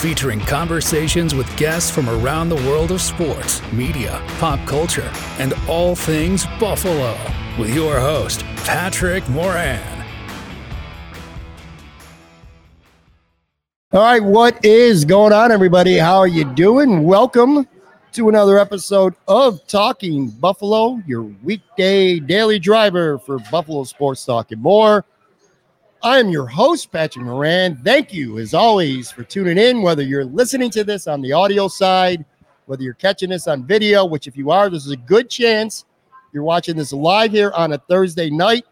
featuring conversations with guests from around the world of sports, media, pop culture, and all things Buffalo. With your host, Patrick Moran. All right, what is going on, everybody? How are you doing? Welcome to another episode of Talking Buffalo, your weekday daily driver for Buffalo Sports Talk and more. I am your host, Patrick Moran. Thank you, as always, for tuning in, whether you're listening to this on the audio side, whether you're catching this on video, which, if you are, this is a good chance you're watching this live here on a Thursday night.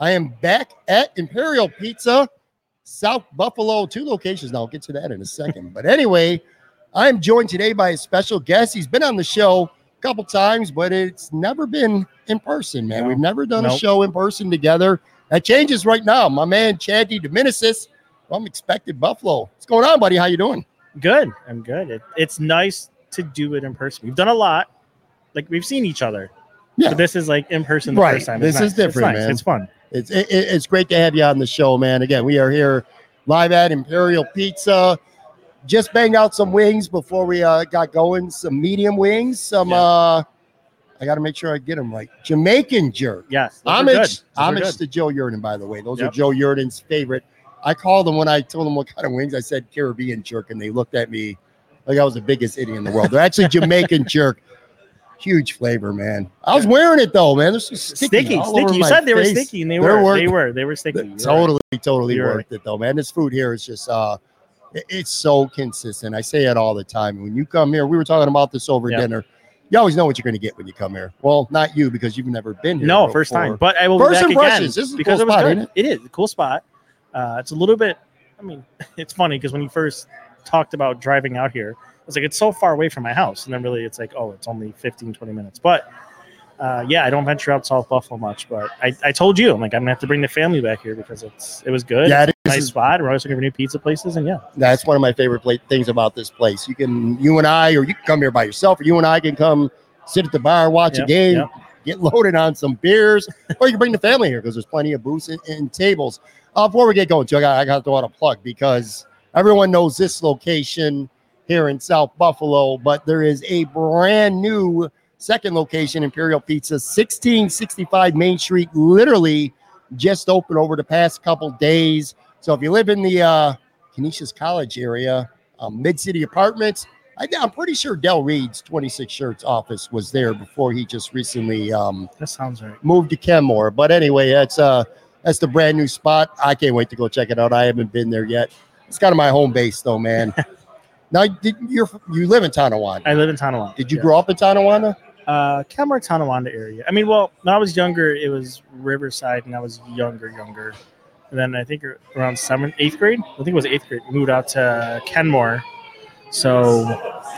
I am back at Imperial Pizza, South Buffalo, two locations now. I'll get to that in a second. but anyway, I am joined today by a special guest. He's been on the show a couple times, but it's never been in person, man. No. We've never done a show in person together. That changes right now. My man Chad DeDominicis from Expected Buffalo. What's going on, buddy? How you doing? Good. I'm good. It, it's nice to do it in person. We've done a lot. Like we've seen each other. Yeah. But this is like in person the Right. first time. This It's is different, it's nice. man. It's fun. It's it, it- it's great to have you on the show, man. Again, we are here live at Imperial Pizza. Just banged out some wings before we uh, got going. Some medium wings. Some Yeah. uh, I got to make sure I get them right. Jamaican jerk. Yes. those are good. Homage, homage to Joe Yerdon, by the way. Those are Joe Yerdon's favorite. I called them when I told them what kind of wings. I said Caribbean jerk, and they looked at me like I was the biggest idiot in the world. They're actually Jamaican jerk. Huge flavor, man. I was wearing it though, man. This was sticky. Sticky, sticky. You said they were sticky, and they They're were. worth- They were. They were sticky. You're right. Totally, totally You're worth it though, man. This food here is just uh it's so consistent. I say it all the time. When you come here, we were talking about this over Yeah. dinner. You always know what you're going to get when you come here. Well, not you because you've never been here. No, before. first time. But I will First be back impressions. again This is a because cool it was spot, good. it? It is a cool spot. Uh, it's a little bit. I mean, it's funny because when you first talked about driving out here, I was like, it's so far away from my house, and then really, it's like, oh, it's only 15, 20 minutes. But uh, yeah, I don't venture out South Buffalo much. But I, I told you, I'm like, I'm gonna have to bring the family back here because it's it was good. Yeah, It's a nice is. spot. We're always looking for new pizza places, and yeah, That's one of my favorite pla- things about this place. You can, you and I, or you can come here by yourself, or you and I can come sit at the bar, watch a game, yep. get loaded on some beers, or you can bring the family here because there's plenty of booths and, and tables. Uh, before we get going, too, I got I got to throw out a plug because everyone knows this location here in South Buffalo, but there is a brand new second location, Imperial Pizza, 1665 Main Street, literally just opened over the past couple days. So if you live in the uh, Canisius College area, um, Mid City Apartments. I, I'm pretty sure Del Reid's 26 Shirts office was there before he just recently um, that sounds right. moved to Kenmore. But anyway, that's uh that's the brand new spot. I can't wait to go check it out. I haven't been there yet. It's kind of my home base though, man. now did you you live in Tonawanda? I live in Tonawanda. Did you yeah. grow up in Tonawanda? Uh, Kenmore, Tonawanda area. I mean, well, when I was younger, it was Riverside, and I was younger, younger. And then I think around seventh, eighth grade. I think it was eighth grade. Moved out to Kenmore. So,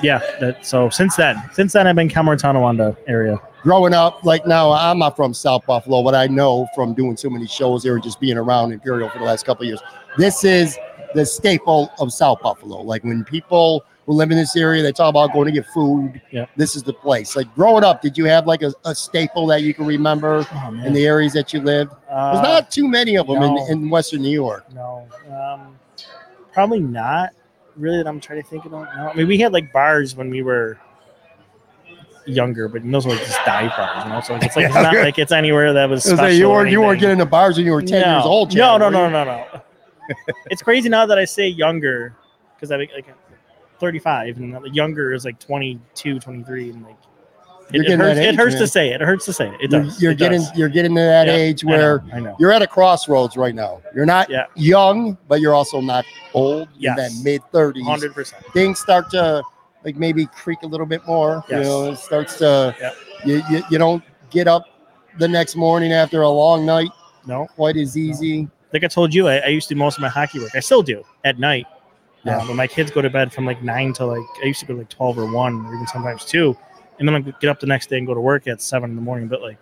yeah. That so since then, since then I've been Kenmore, Tonawanda area. growing up, like now, I'm not from South Buffalo, but I know from doing so many shows here and just being around Imperial for the last couple years, this is the staple of South Buffalo. Like when people who live in this area, they talk about going to get food. Yeah. This is the place. Like growing up, did you have like a, a staple that you can remember Oh in the areas that you lived? There's Uh, not too many of them no. in, in Western New York. No, um, probably not. really that I'm trying to think about. No, I mean we had like bars when we were younger, but those were just dive bars, you know. So it's like it's not like it's anywhere that was like, you weren't you weren't getting into bars when you were ten no. years old. No, Chad, no, were no, you? no, no. it's crazy now that I say younger because I'm like 35 and the younger is like 22, 23 and like it, it hurts, that it hurts to say it. It hurts to say it. It You're, does. you're It getting does. you're getting to that Yeah, age I know, where I know. you're at a crossroads right now. You're not Yeah. young, but you're also not old. You're in that mid thirties. Hundred percent. Things start to like maybe creak a little bit more. You know, it starts to Yep. you, you you don't get up the next morning after a long night No, quite as easy. like I told you, I, I used to do most of my hockey work. I still do at night. Yeah. Yeah. when my kids go to bed from like nine to like I used to go to like twelve or one, or even sometimes two, and then I get up the next day and go to work at seven in the morning. But like,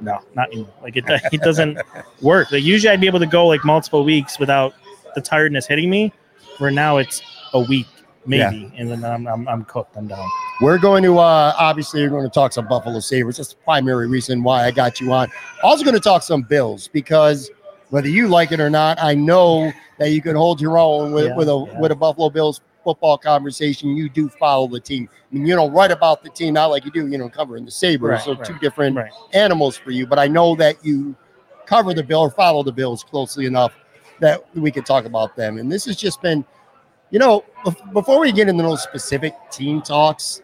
no, not anymore. Like it, it doesn't work. Like usually I'd be able to go like multiple weeks without the tiredness hitting me. Where now it's a week maybe, and then I'm, I'm I'm cooked. I'm down. We're going to uh obviously we're going to talk some Buffalo Sabres. That's the primary reason why I got you on. Also going to talk some Bills because whether you like it or not, I know that you can hold your own with, Yeah, with a yeah. with a Buffalo Bills football conversation. You do follow the team. I mean, you don't write about the team not like you do, you know, covering the Sabres. Right, so right. two different Right. animals for you. But I know that you cover the bill or follow the Bills closely enough that we could talk about them. And this has just been, you know, before we get into those specific team talks.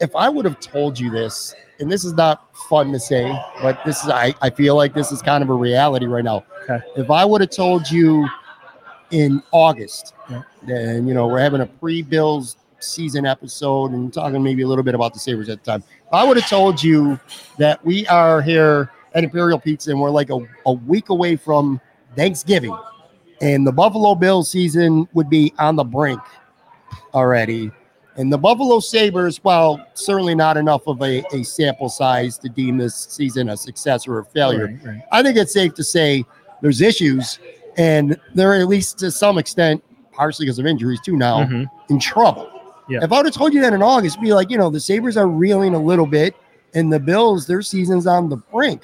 If I would have told you this, and this is not fun to say, but this is I, I feel like this is kind of a reality right now. Okay. If I would have told you in August, Yeah. then you know, we're having a pre-Bills season episode and talking maybe a little bit about the Sabres at the time. If I would have told you that we are here at Imperial Pizza and we're like a, a week away from Thanksgiving and the Buffalo Bills season would be on the brink already. And the Buffalo Sabres, while certainly not enough of a, a sample size to deem this season a success or a failure, Right, right. I think it's safe to say there's issues, and they're at least to some extent, partially because of injuries too now, Mhm. in trouble. Yeah. If I would have told you that in August, be like, you know, the Sabres are reeling a little bit, and the Bills, their season's on the brink.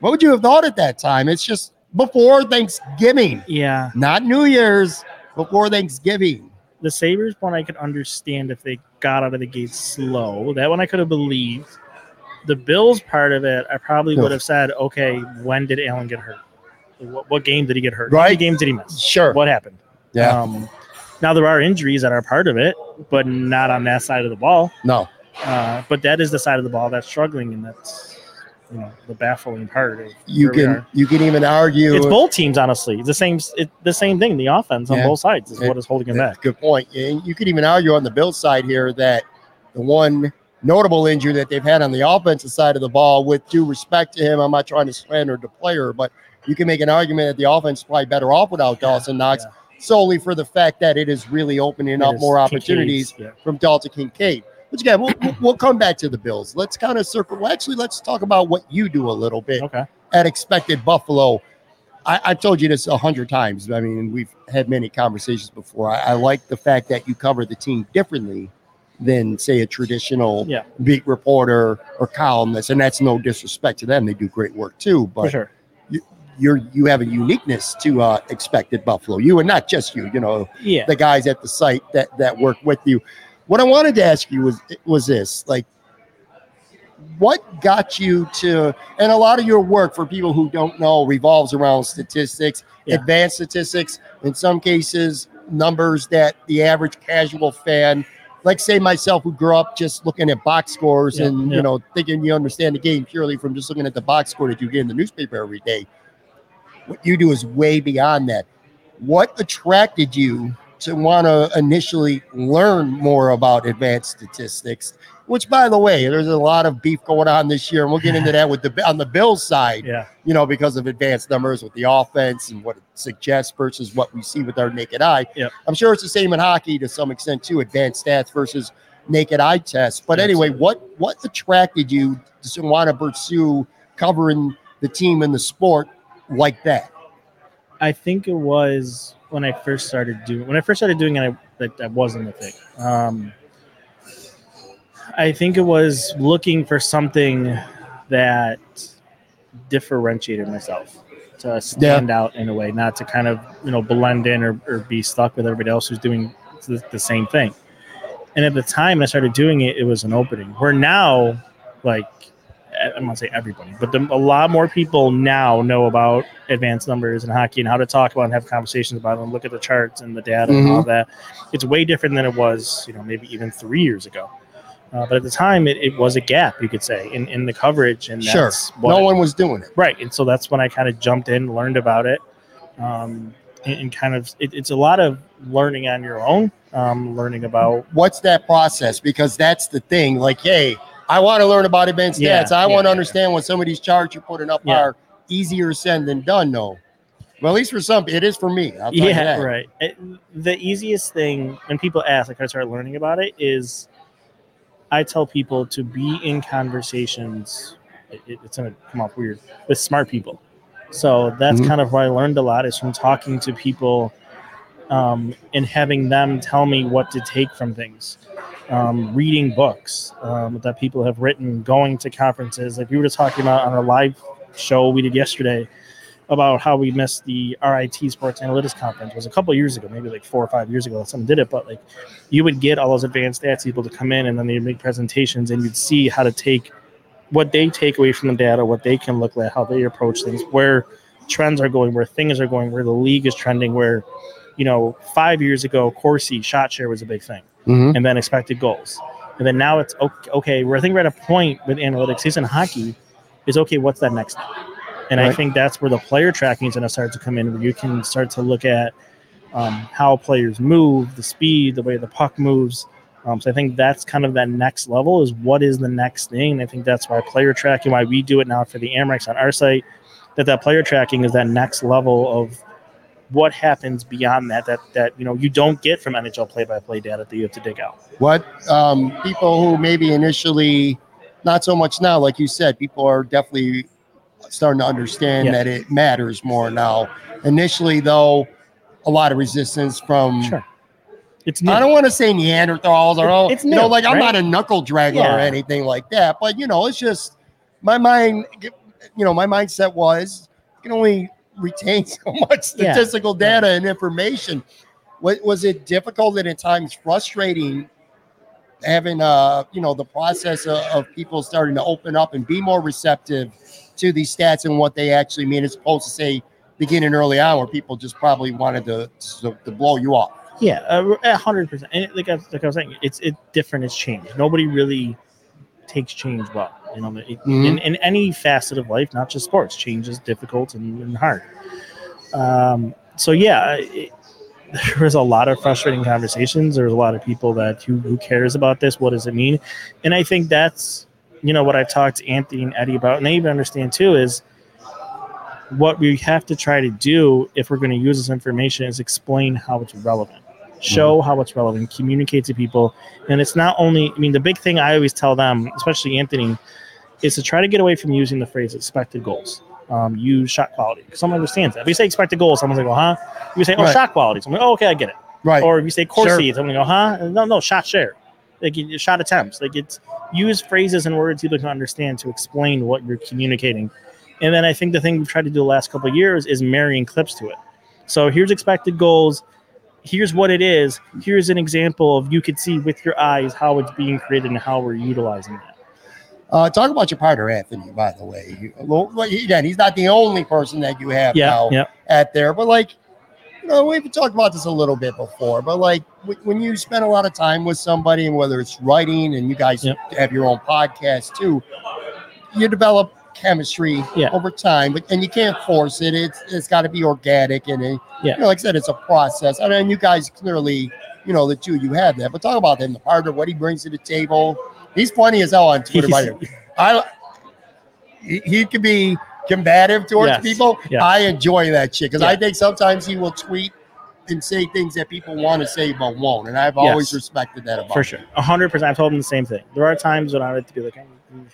What would you have thought at that time? It's just before Thanksgiving, Yeah. not New Year's, before Thanksgiving. The Sabres one I could understand if they got out of the gate slow. That one I could have believed. The Bills part of it, I probably would have said, okay, when did Allen get hurt? What, what game did he get hurt? Right. games did he miss? Sure. What happened? Yeah. Um, now there are injuries that are part of it, but not on that side of the ball. No. Uh, but that is the side of the ball that's struggling, and that's you know the baffling part. Of You can you can even argue It's both teams, honestly. It's the same. It, the same thing. The offense on Yeah. both sides is It- what is holding him That's back. good point. And you could even argue on the Bills side here that the one notable injury that they've had on the offensive side of the ball, with due respect to him, I'm not trying to slander the player, but you can make an argument that the offense is probably better off without Dawson Knox yeah. solely for the fact that it is really opening It up more opportunities from Dalton Kincaid. Again, we'll, we'll- come back to the Bills. Let's kind of circle. Well, actually, let's talk about what you do a little bit Okay. at expected Buffalo. I, I've told you this a hundred times. I mean, we've had many conversations before. I, I like the fact that you cover the team differently than, say, a traditional Yeah. beat reporter or columnist, and that's no disrespect to them. They do great work too, but sure. you're you have a uniqueness to uh, expected Buffalo. You and not just you. You know, Yeah. the guys at the site that that work with you. What I wanted to ask you was was this like what got you to and a lot of your work for people who don't know revolves around statistics Yeah. advanced statistics in some cases numbers that the average casual fan like say myself who grew up just looking at box scores Yeah, and yeah. you know thinking you understand the game purely from just looking at the box score that you get in the newspaper every day what you do is way beyond that what attracted you to want to initially learn more about advanced statistics which by the way there's a lot of beef going on this year and we'll get into that with the on the bills side Yeah. you know because of advanced numbers with the offense and what it suggests versus what we see with our naked eye Yep. i'm sure it's the same in hockey to some extent too advanced stats versus naked eye tests but anyway what what attracted you to want to pursue covering the team and the sport like that I think it was when I first started doing when I first started doing it. I, wasn't the thing. Um, I think it was looking for something that differentiated myself to stand out in a way, not to kind of you know blend in or, or be stuck with everybody else who's doing the, the same thing. And at the time I started doing it, it was an opening. Where now, like, I'm not saying everybody, but the, a lot more people now know about advanced numbers and hockey and how to talk about and have conversations about them, look at the charts and the data and all that. It's way different than it was, you know, maybe even three years ago. Uh, but at the time, it, it was a gap, you could say, in, in the coverage. And Sure. No one was doing it. Right, and so that's when I kind of jumped in, learned about it, um, and, and kind of it, it's a lot of learning on your own, um, learning about What's that process? Because that's the thing. Like, hey, I want to learn about advanced Yeah, stats. I yeah, want to yeah. understand what some of these charts you're putting up are easier said than done. though. Well, at least for some, it is for me. Yeah, that. right. It- the easiest thing when people ask, like I started learning about it, is I tell people to be in conversations. It, it- it's gonna come off weird with smart people. So that's Mhm. kind of where I learned a lot is from talking to people um, and having them tell me what to take from things. Um, reading books um, that people have written, going to conferences. Like we were just talking about on our live show we did yesterday about how we missed the RIT Sports Analytics Conference. It was a couple years ago, maybe like four or five years ago that someone did it. But like you would get all those advanced stats people to come in and then they'd make presentations and you'd see how to take what they take away from the data, what they can look at, how they approach things, where trends are going, where things are going, where the league is trending, where, you know, five years ago, Corsi shot share was a big thing Mhm. and then expected goals. And then now it's okay, okay we're I think we're at a point with analytics, at in hockey, is okay, what's that next? And I think that's where the player tracking is going to start to come in, where you can start to look at um, how players move, the speed, the way the puck moves. Um, so I think that's kind of that next level is what is the next thing. And I think that's why player tracking, why we do it now for the Amerks on our site, that that player tracking is that next level of what happens beyond that that that you know you don't get from NHL play-by-play data that you have to dig out. What um, people who maybe initially, not so much now, like you said, people are definitely starting to understand Yeah. that it matters more now. Initially, though, a lot of resistance from. Sure. It's new. I don't want to say Neanderthals or all. it's you know, new, like I'm not a knuckle draggler or anything like that. But you know, it's just my mind. You know, my mindset was you can only retain so much Yeah. statistical data and information. Was, was it difficult and at times frustrating having uh you know the process of, of people starting to open up and be more receptive to these stats and what they actually mean as opposed to say beginning early on where people just probably wanted to to, to blow you off Yeah, uh, a hundred percent. And like I, like I was saying, it's it's different. It's changed. Nobody really takes change well. You know, it, Mhm. in, in any facet of life, not just sports, change is difficult and, and hard. Um, so yeah, it, there was a lot of frustrating conversations. There's a lot of people that who who cares about this. What does it mean? And I think that's you know what I've talked to Anthony and Eddie about, and they even understand too is what we have to try to do if we're going to use this information is explain how it's relevant show how it's relevant communicate to people and it's not only i mean the big thing i always tell them especially anthony is to try to get away from using the phrase expected goals um, use shot quality because someone understands that if you say expected goals someone's like well huh if you say oh Right. shot quality someone oh okay i get it right or if you say Corsi, Sure. someone go, huh? No, no, shot share. Like shot attempts. Like it's use phrases and words people can understand to explain what you're communicating. And then I think the thing we've tried to do the last couple of years is marrying clips to it. So here's expected goals. Here's what it is. Here's an example of you could see with your eyes how it's being created and how we're utilizing that. Uh, talk about your partner, Anthony, by the way. You- well, well, Again, he's not the only person that you have Yeah, now yeah. at there, but like, you know, we've talked about this a little bit before, but like wh- when you spend a lot of time with somebody, and whether it's writing and you guys Yep. have your own podcast too, you develop chemistry Yeah. over time, but and you can't force it. It's it's got to be organic and it, Yeah. you know, like I said, it's a process. I mean, you guys clearly, you know, the two you have that, but talk about him, the partner, what he brings to the table. He's funny as hell on Twitter. by the way. I he, he can be combative towards Yes, people. yes. I enjoy that shit because I think sometimes he will tweet and say things that people want to say but won't, and I've always respected that about him. For sure. A hundred percent. I've told him the same thing. There are times when I like to be like, hey,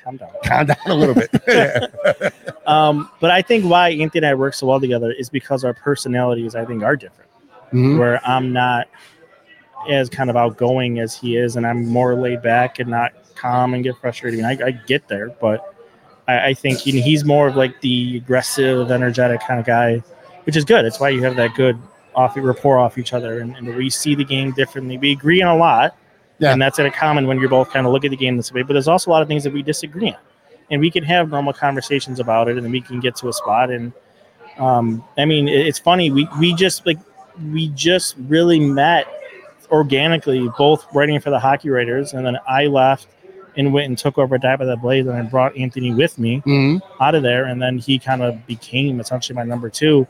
calm down. Calm down a little bit. Um, but I think why Anthony and I work so well together is because our personalities, I think, are different. Mhm. Where I'm not as kind of outgoing as he is, and I'm more laid back and not calm and get frustrated. I, mean, I, I get there, but I, I think you know, he's more of like the aggressive, energetic kind of guy, which is good. It's why you have that good off rapport off each other, and, and we see the game differently. We agree on a lot, Yeah. and that's in a common when you're both kind of look at the game this way. But there's also a lot of things that we disagree on, and we can have normal conversations about it, and then we can get to a spot. And um, I mean, it- it's funny. We we just like we just really met organically, both writing for the hockey writers, and then I left and went and took over Die by the Blade, and I brought Anthony with me Mhm. out of there, and then he kind of became essentially my number two.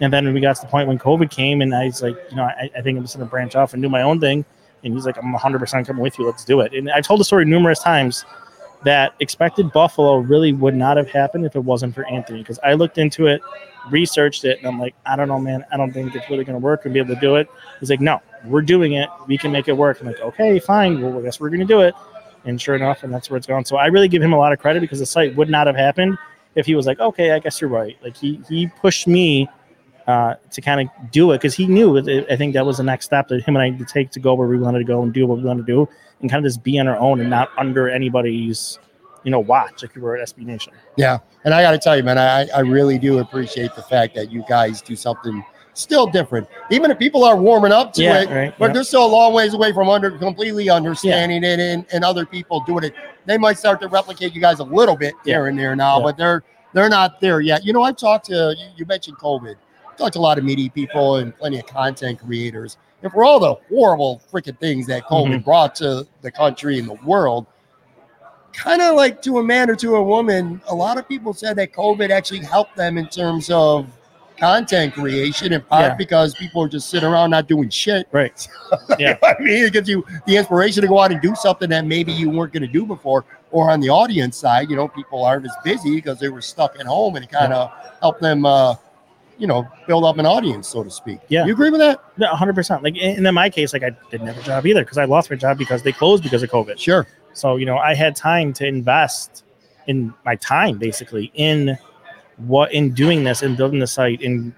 And then we got to the point when COVID came, and I was like, you know, I, I think I'm just going to branch off and do my own thing. And he's like, I'm 100% coming with you. Let's do it. And I've told the story numerous times that expected Buffalo really would not have happened if it wasn't for Anthony. Because I looked into it, researched it, and I'm like, I don't know, man. I don't think it's really going to work and be able to do it. He's like, no, we're doing it. We can make it work. I'm like, okay, fine. Well, I guess we're going to do it. And sure enough, and that's where it's gone. So I really give him a lot of credit because the site would not have happened if he was like, okay, I guess you're right. Like he he pushed me uh, to kind of do it because he knew. It, I think that was the next step that him and I had to take to go where we wanted to go and do what we wanted to do, and kind of just be on our own and not under anybody's, you know, watch like we were at SB Nation. Yeah, and I got to tell you, man, I, I really do appreciate the fact that you guys do something still different. Even if people are warming up to Yeah, it, right, but yeah. they're still a long ways away from under completely understanding it, and, and other people doing it. They might start to replicate you guys a little bit Yeah. here and there now, Yeah. but they're they're not there yet. You know, I've talked to you, you mentioned COVID. I've talked to a lot of media people and plenty of content creators. And for all the horrible freaking things that COVID Mhm. brought to the country and the world, kind of like to a man or to a woman, a lot of people said that COVID actually helped them in terms of content creation, in part Yeah. because people are just sitting around not doing shit. Right. Yeah. I mean, it gives you the inspiration to go out and do something that maybe you weren't going to do before. Or on the audience side, you know, people aren't as busy because they were stuck at home and it kind of helped them, uh, you know, build up an audience, so to speak. Yeah. You agree with that? No, 100. percent Like, and in my case, like I didn't have a job either because I lost my job because they closed because of COVID. Sure. So, you know, I had time to invest in my time basically in what in doing this and building the site and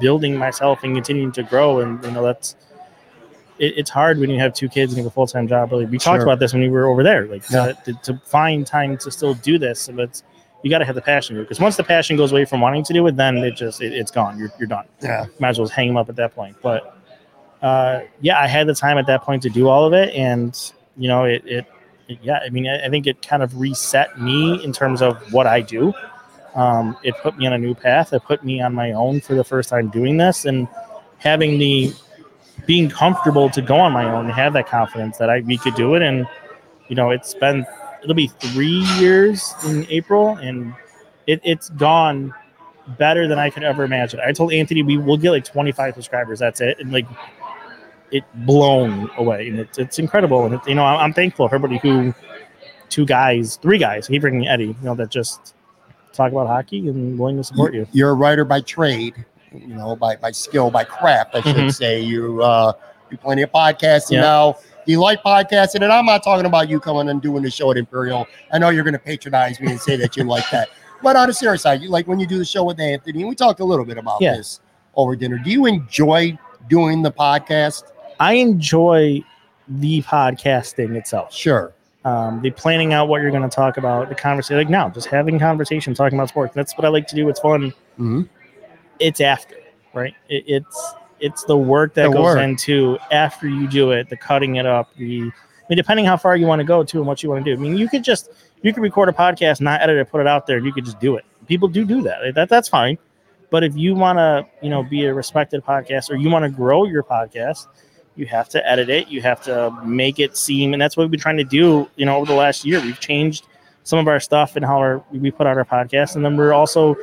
building myself and continuing to grow. And, you know, that's it, it's hard when you have two kids and you have a full time job. Really, we talked about this when we were over there, like Yeah. to, to, find time to still do this. But you got to have the passion because once the passion goes away from wanting to do it, then it just it, it's gone. You're, you're done Yeah. might as well hang them up at that point. But uh, yeah, I had the time at that point to do all of it, and you know, it, it, it- yeah, I mean, I, I think it kind of reset me in terms of what I do. Um, it put me on a new path. It put me on my own for the first time doing this, and having the being comfortable to go on my own and have that confidence that I we could do it. And you know, it's been it'll be three years in April, and it, it's gone better than I could ever imagine. I told Anthony we will get like 25 subscribers. That's it, and like it blown away, and it's it's incredible. And it, you know, I'm, I'm thankful for everybody who two guys, three guys, he bringing Eddie, you know, that just talk about hockey and willing to support you. You're a writer by trade, you know, by, by skill, by craft, I should Mhm. say. You uh, do plenty of podcasting Yeah. now. Do you like podcasting? And I'm not talking about you coming and doing the show at Imperial. I know you're going to patronize me and say that you like that. But on a serious side, you like when you do the show with Anthony, and we talked a little bit about Yeah. this over dinner. Do you enjoy doing the podcast? I enjoy the podcasting itself. Sure. Um, the planning out what you're going to talk about, the conversation, like now, just having conversation, talking about sports. That's what I like to do. It's fun. Mhm. It's after, right? It, it's it's the work that The goes work. into after you do it, the cutting it up, the I mean, depending how far you want to go to and what you want to do. I mean, you could just you could record a podcast, not edit it, put it out there, and you could just do it. People do do that. That that's fine. But if you want to, you know, be a respected podcast or you want to grow your podcast, you have to edit it. You have to make it seem, and that's what we've been trying to do. You know, over the last year, we've changed some of our stuff and how our, we put out our podcast, and then we're also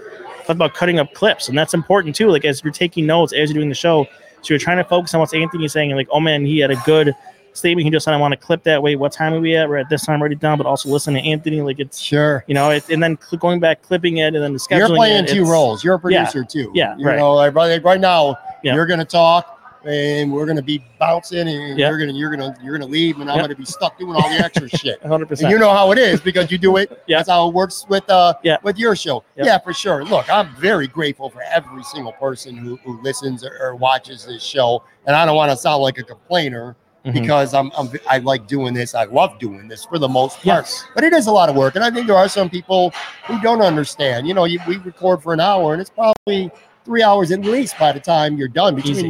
talking about cutting up clips, and that's important too. Like as you're taking notes as you're doing the show, so you're trying to focus on what Anthony's saying, and like, oh man, he had a good statement. He just said, I want to clip that. way what time are we at? We're at this time. Write it down, but also listen to Anthony. Like it's Sure. you know, it, and then going back, clipping it, and then the scheduling. You're playing it, two roles. You're a yeah, producer too. yeah, You right. know, like, right, right now Yeah. you're gonna talk and we're gonna be bouncing and Yeah. you're gonna you're gonna you're gonna leave and I'm Yeah. gonna be stuck doing all the extra shit. 100%. And you know how it is because you do it. Yeah. That's how it works with uh Yeah. with your show. Yeah. For sure. Look, I'm very grateful for every single person who, who listens or, or watches this show. And I don't want to sound like a complainer Mhm. because I'm, I'm I like doing this. I love doing this for the most part. yes. But it is a lot of work, and I think there are some people who don't understand. You know, you, we record for an hour, and it's probably three hours at least by the time you're done between Easy. the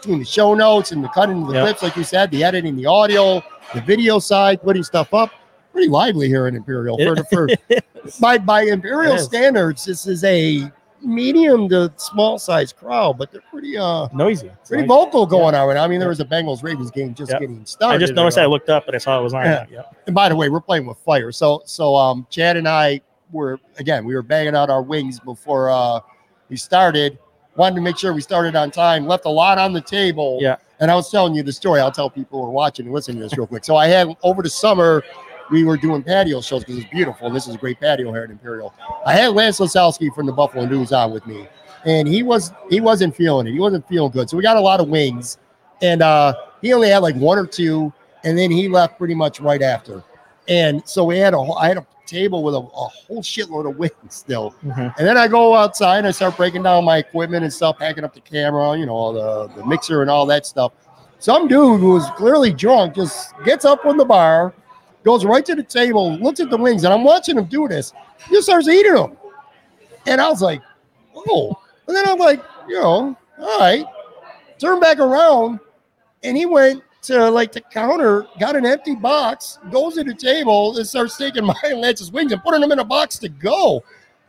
between the show notes and the cutting of the Yep. clips, like you said, the editing, the audio, the video side, putting stuff up. Pretty lively here in Imperial. For, for by by Imperial standards, this is a medium to small size crowd, but they're pretty uh Noisy. It's pretty noisy. vocal going on. I mean, there was a Bengals Ravens game just Yep. getting started. I just noticed I looked up and I saw it was on. Yeah. Yeah. and by the way, we're playing with fire. So so um Chad and I were again, we were banging out our wings before uh we started. Wanted to make sure we started on time, left a lot on the table. Yeah. And I was telling you the story. I'll tell people who are watching and listening to this real quick. So I had over the summer, we were doing patio shows because it's beautiful. And this is a great patio here at Imperial. I had Lance Lysowski from the Buffalo News on with me, and he was he wasn't feeling it. He wasn't feeling good. So we got a lot of wings, and uh, he only had like one or two, and then he left pretty much right after. And so we had a whole- I had a table with a, a whole shitload of wings still. Mhm. And then I go outside and I start breaking down my equipment and stuff, packing up the camera, you know, the, the mixer and all that stuff. Some dude who was clearly drunk just gets up on the bar, goes right to the table, looks at the wings, and I'm watching him do this. He just starts eating them. And I was like, oh. And then I'm like, you know, all right. Turn back around, and he went to like the counter, got an empty box, goes to the table, and starts taking my and Lance's wings and putting them in a box to go.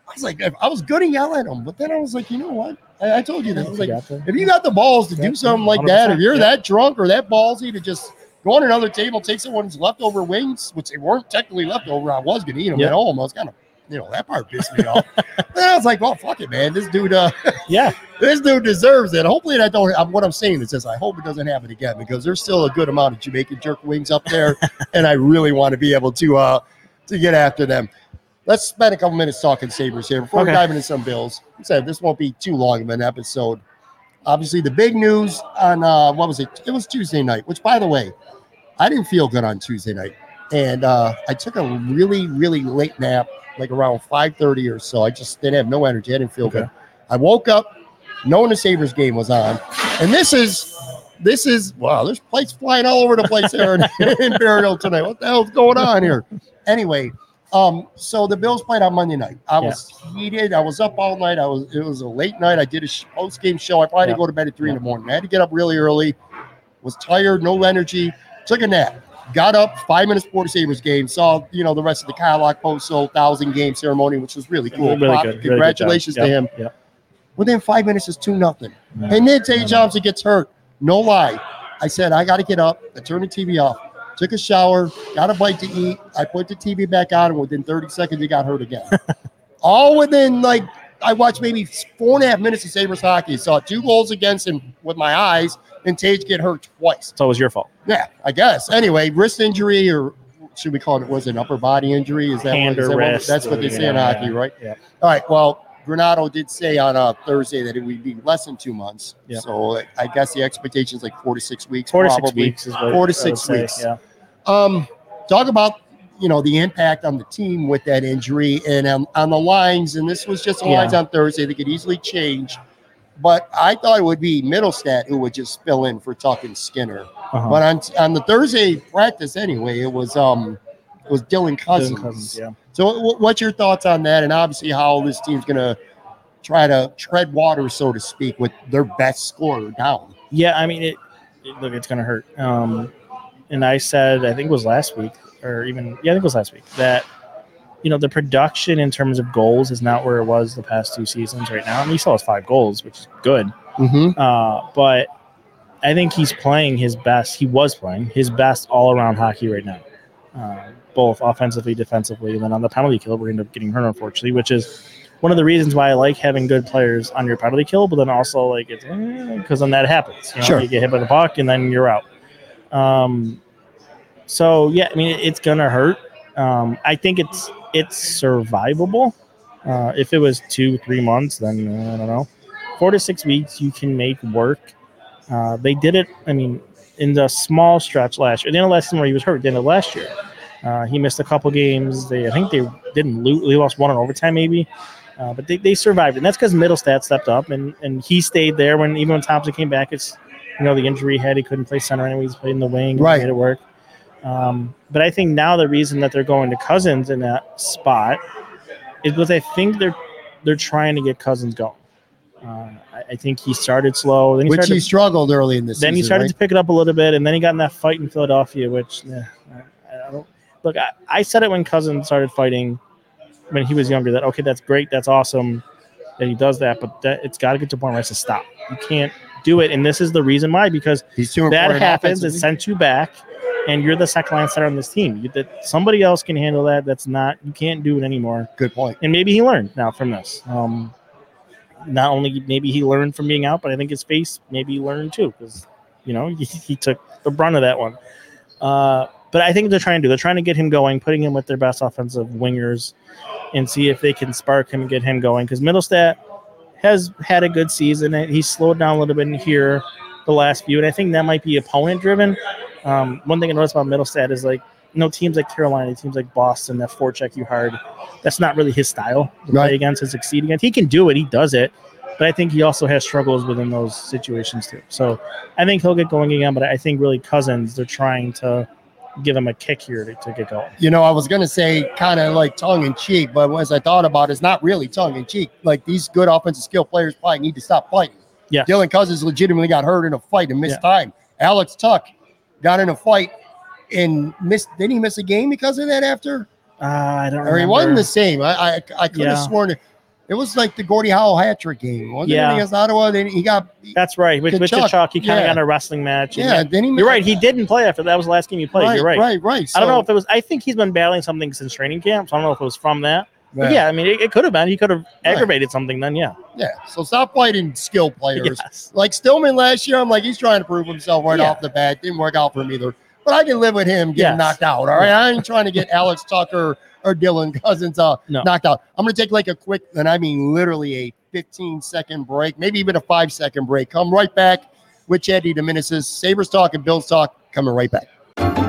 I was like, I was gonna yell at him, but then I was like, you know what? I, I told you this. I was like, if you got the balls to do something like that, if you're that drunk or that ballsy to just go on another table, take someone's leftover wings, which they weren't technically leftover, I was gonna eat them Yeah. at home. I was kind of, you know, that part pissed me off. then I was like, well, fuck it, man. This dude, uh, Yeah. this dude deserves it. Hopefully, that don't. I'm, what I'm saying is this: I hope it doesn't happen again because there's still a good amount of Jamaican jerk wings up there, and I really want to be able to uh to get after them. Let's spend a couple minutes talking Sabres here before we Okay. dive into some Bills. I said this won't be too long of an episode. Obviously, the big news on uh, what was it? It was Tuesday night. Which, by the way, I didn't feel good on Tuesday night, and uh, I took a really, really late nap, like around 5:30 or so. I just didn't have no energy. I didn't feel Okay. good. I woke up knowing the Sabres game was on, and this is this is wow. There's plates flying all over the place here in, in Imperial tonight. What the hell's going on here? Anyway, um, so the Bills played on Monday night. I was heated. I was up all night. I was it was a late night. I did a post game show. I probably Yeah. to go to bed at three in the morning. I had to get up really early. Was tired, no energy. Took a nap. Got up five minutes before the Sabres game. Saw you know the rest of the Kyle Okposo thousand game ceremony, which was really cool. Really good. really good. Congratulations to him. Yep. Within five minutes, it's two nothing. Yeah. And then Tage know. Johnson gets hurt. No lie. I said, I got to get up. I turned the TV off. Took a shower. Got a bite to eat. I put the TV back on, and within 30 seconds, he got hurt again. All within like I watched maybe four and a half minutes of Sabres hockey. Saw two goals against him with my eyes, and Tage get hurt twice. So it was your fault. Yeah, I guess. Anyway, wrist injury, or should we call it? Was it an upper body injury? Is that, Hand what, is that what- wrist that's what they say in hockey, yeah, right? yeah. All right. Well, Granato did say on uh, Thursday that it would be less than two months. Yeah. So I guess the expectation is like four to six weeks. Four to six weeks is what Four to six say, weeks. Yeah. Um, talk about you know the impact on the team with that injury and um, on the lines. And this was just the Yeah. lines on Thursday. They could easily change. But I thought it would be Mittelstadt who would just fill in for Tuch and Skinner. Uh-huh. But on on the Thursday practice anyway, it was um it was Dylan Cozens. Dylan Cozens, yeah. So wh- what's your thoughts on that? And obviously how this team's gonna try to tread water, so to speak, with their best scorer down. Yeah, I mean, it, it look, it's gonna hurt. Um, and I said, I think it was last week, or even yeah, I think it was last week that you know the production in terms of goals is not where it was the past two seasons right now. I mean, he still has five goals, which is good. Mm-hmm. Uh, but I think he's playing his best. He was playing his best all around hockey right now, uh, both offensively, defensively, and then on the penalty kill, we're end up getting hurt unfortunately, which is one of the reasons why I like having good players on your penalty kill. But then also like it's because then that happens. You, know, Sure. you get hit by the puck and then you're out. Um, so yeah, I mean it's gonna hurt. Um, I think it's it's survivable. Uh, if it was two, three months, then uh, I don't know. Four to six weeks, you can make work. Uh, they did it. I mean, in the small stretch last year, the end of last season where he was hurt, the end of last year, uh, he missed a couple games. They, I think they didn't lose. They lost one in overtime, maybe, uh, but they, they survived, and that's because Mittelstadt stepped up and and he stayed there when even when Thompson came back. It's you know the injury he had, he couldn't play center anyway. He's played in the wing, he Right. made it work. Um, but I think now the reason that they're going to Cozens in that spot is because I think they're they're trying to get Cozens going. Uh, I, I think he started slow. Then he Which started, he struggled early in the season. then he started right? to pick it up a little bit, and then he got in that fight in Philadelphia, which eh, I, I don't look. I, I said it when Cozens started fighting when he was younger that okay, that's great, that's awesome that he does that, but that it's got to get to a point where it's to stop. You can't do it, and this is the reason why because that happens. It sent you back, and you're the second line center on this team. You, that somebody else can handle that. That's not you can't do it anymore. Good point. And maybe he learned now from this. Um, not only maybe he learned from being out, but I think his face maybe he learned too because you know he, he took the brunt of that one. Uh, but I think they're trying to do. They're trying to get him going, putting him with their best offensive wingers, and see if they can spark him and get him going. Because Mittelstadt has had a good season. and He's slowed down a little bit in here the last few, and I think that might be opponent driven. Um, one thing I noticed about Mittelstadt is like you know teams like Carolina, teams like Boston that forecheck you hard. That's not really his style to Right. play against and succeed against. He can do it. He does it. But I think he also has struggles within those situations too. So I think he'll get going again. But I think really Cozens, they're trying to give him a kick here to, to get going. You know, I was gonna say kind of like tongue in cheek, but as I thought about it, it's not really tongue in cheek. Like these good offensive skill players probably need to stop fighting. Yeah, Dylan Cozens legitimately got hurt in a fight and missed Yeah. time. Alex Tuch got in a fight and missed. Didn't he miss a game because of that after? Uh, I don't Or he wasn't the same. I I, I could have sworn it, it was like the Gordie Howe hat trick game. Wasn't Yeah. it against Ottawa? Then he got That's right. With, with Tkachuk, Tkachuk, he kind of yeah. got a wrestling match. yeah. Then he You're right. He didn't play after that was the last game he played. right, You're right. right, right. I don't know if it was. I think he's been battling something since training camp. So I don't know if it was from that. But yeah, yeah, I mean, it, it could have been. He could have aggravated something then. Yeah. yeah. So stop fighting skill players. Yes. Like Stillman last year, I'm like, he's trying to prove himself right Yeah. off the bat. Didn't work out for him either. But I can live with him getting Yes. knocked out. All right. I ain't trying to get Alex Tucker or Dylan Cozens uh, No. knocked out. I'm going to take like a quick, and I mean literally a 15 second break, maybe even a five second break. Come right back with Chad DeDominicis, Sabres Talk and Bills Talk. Coming right back.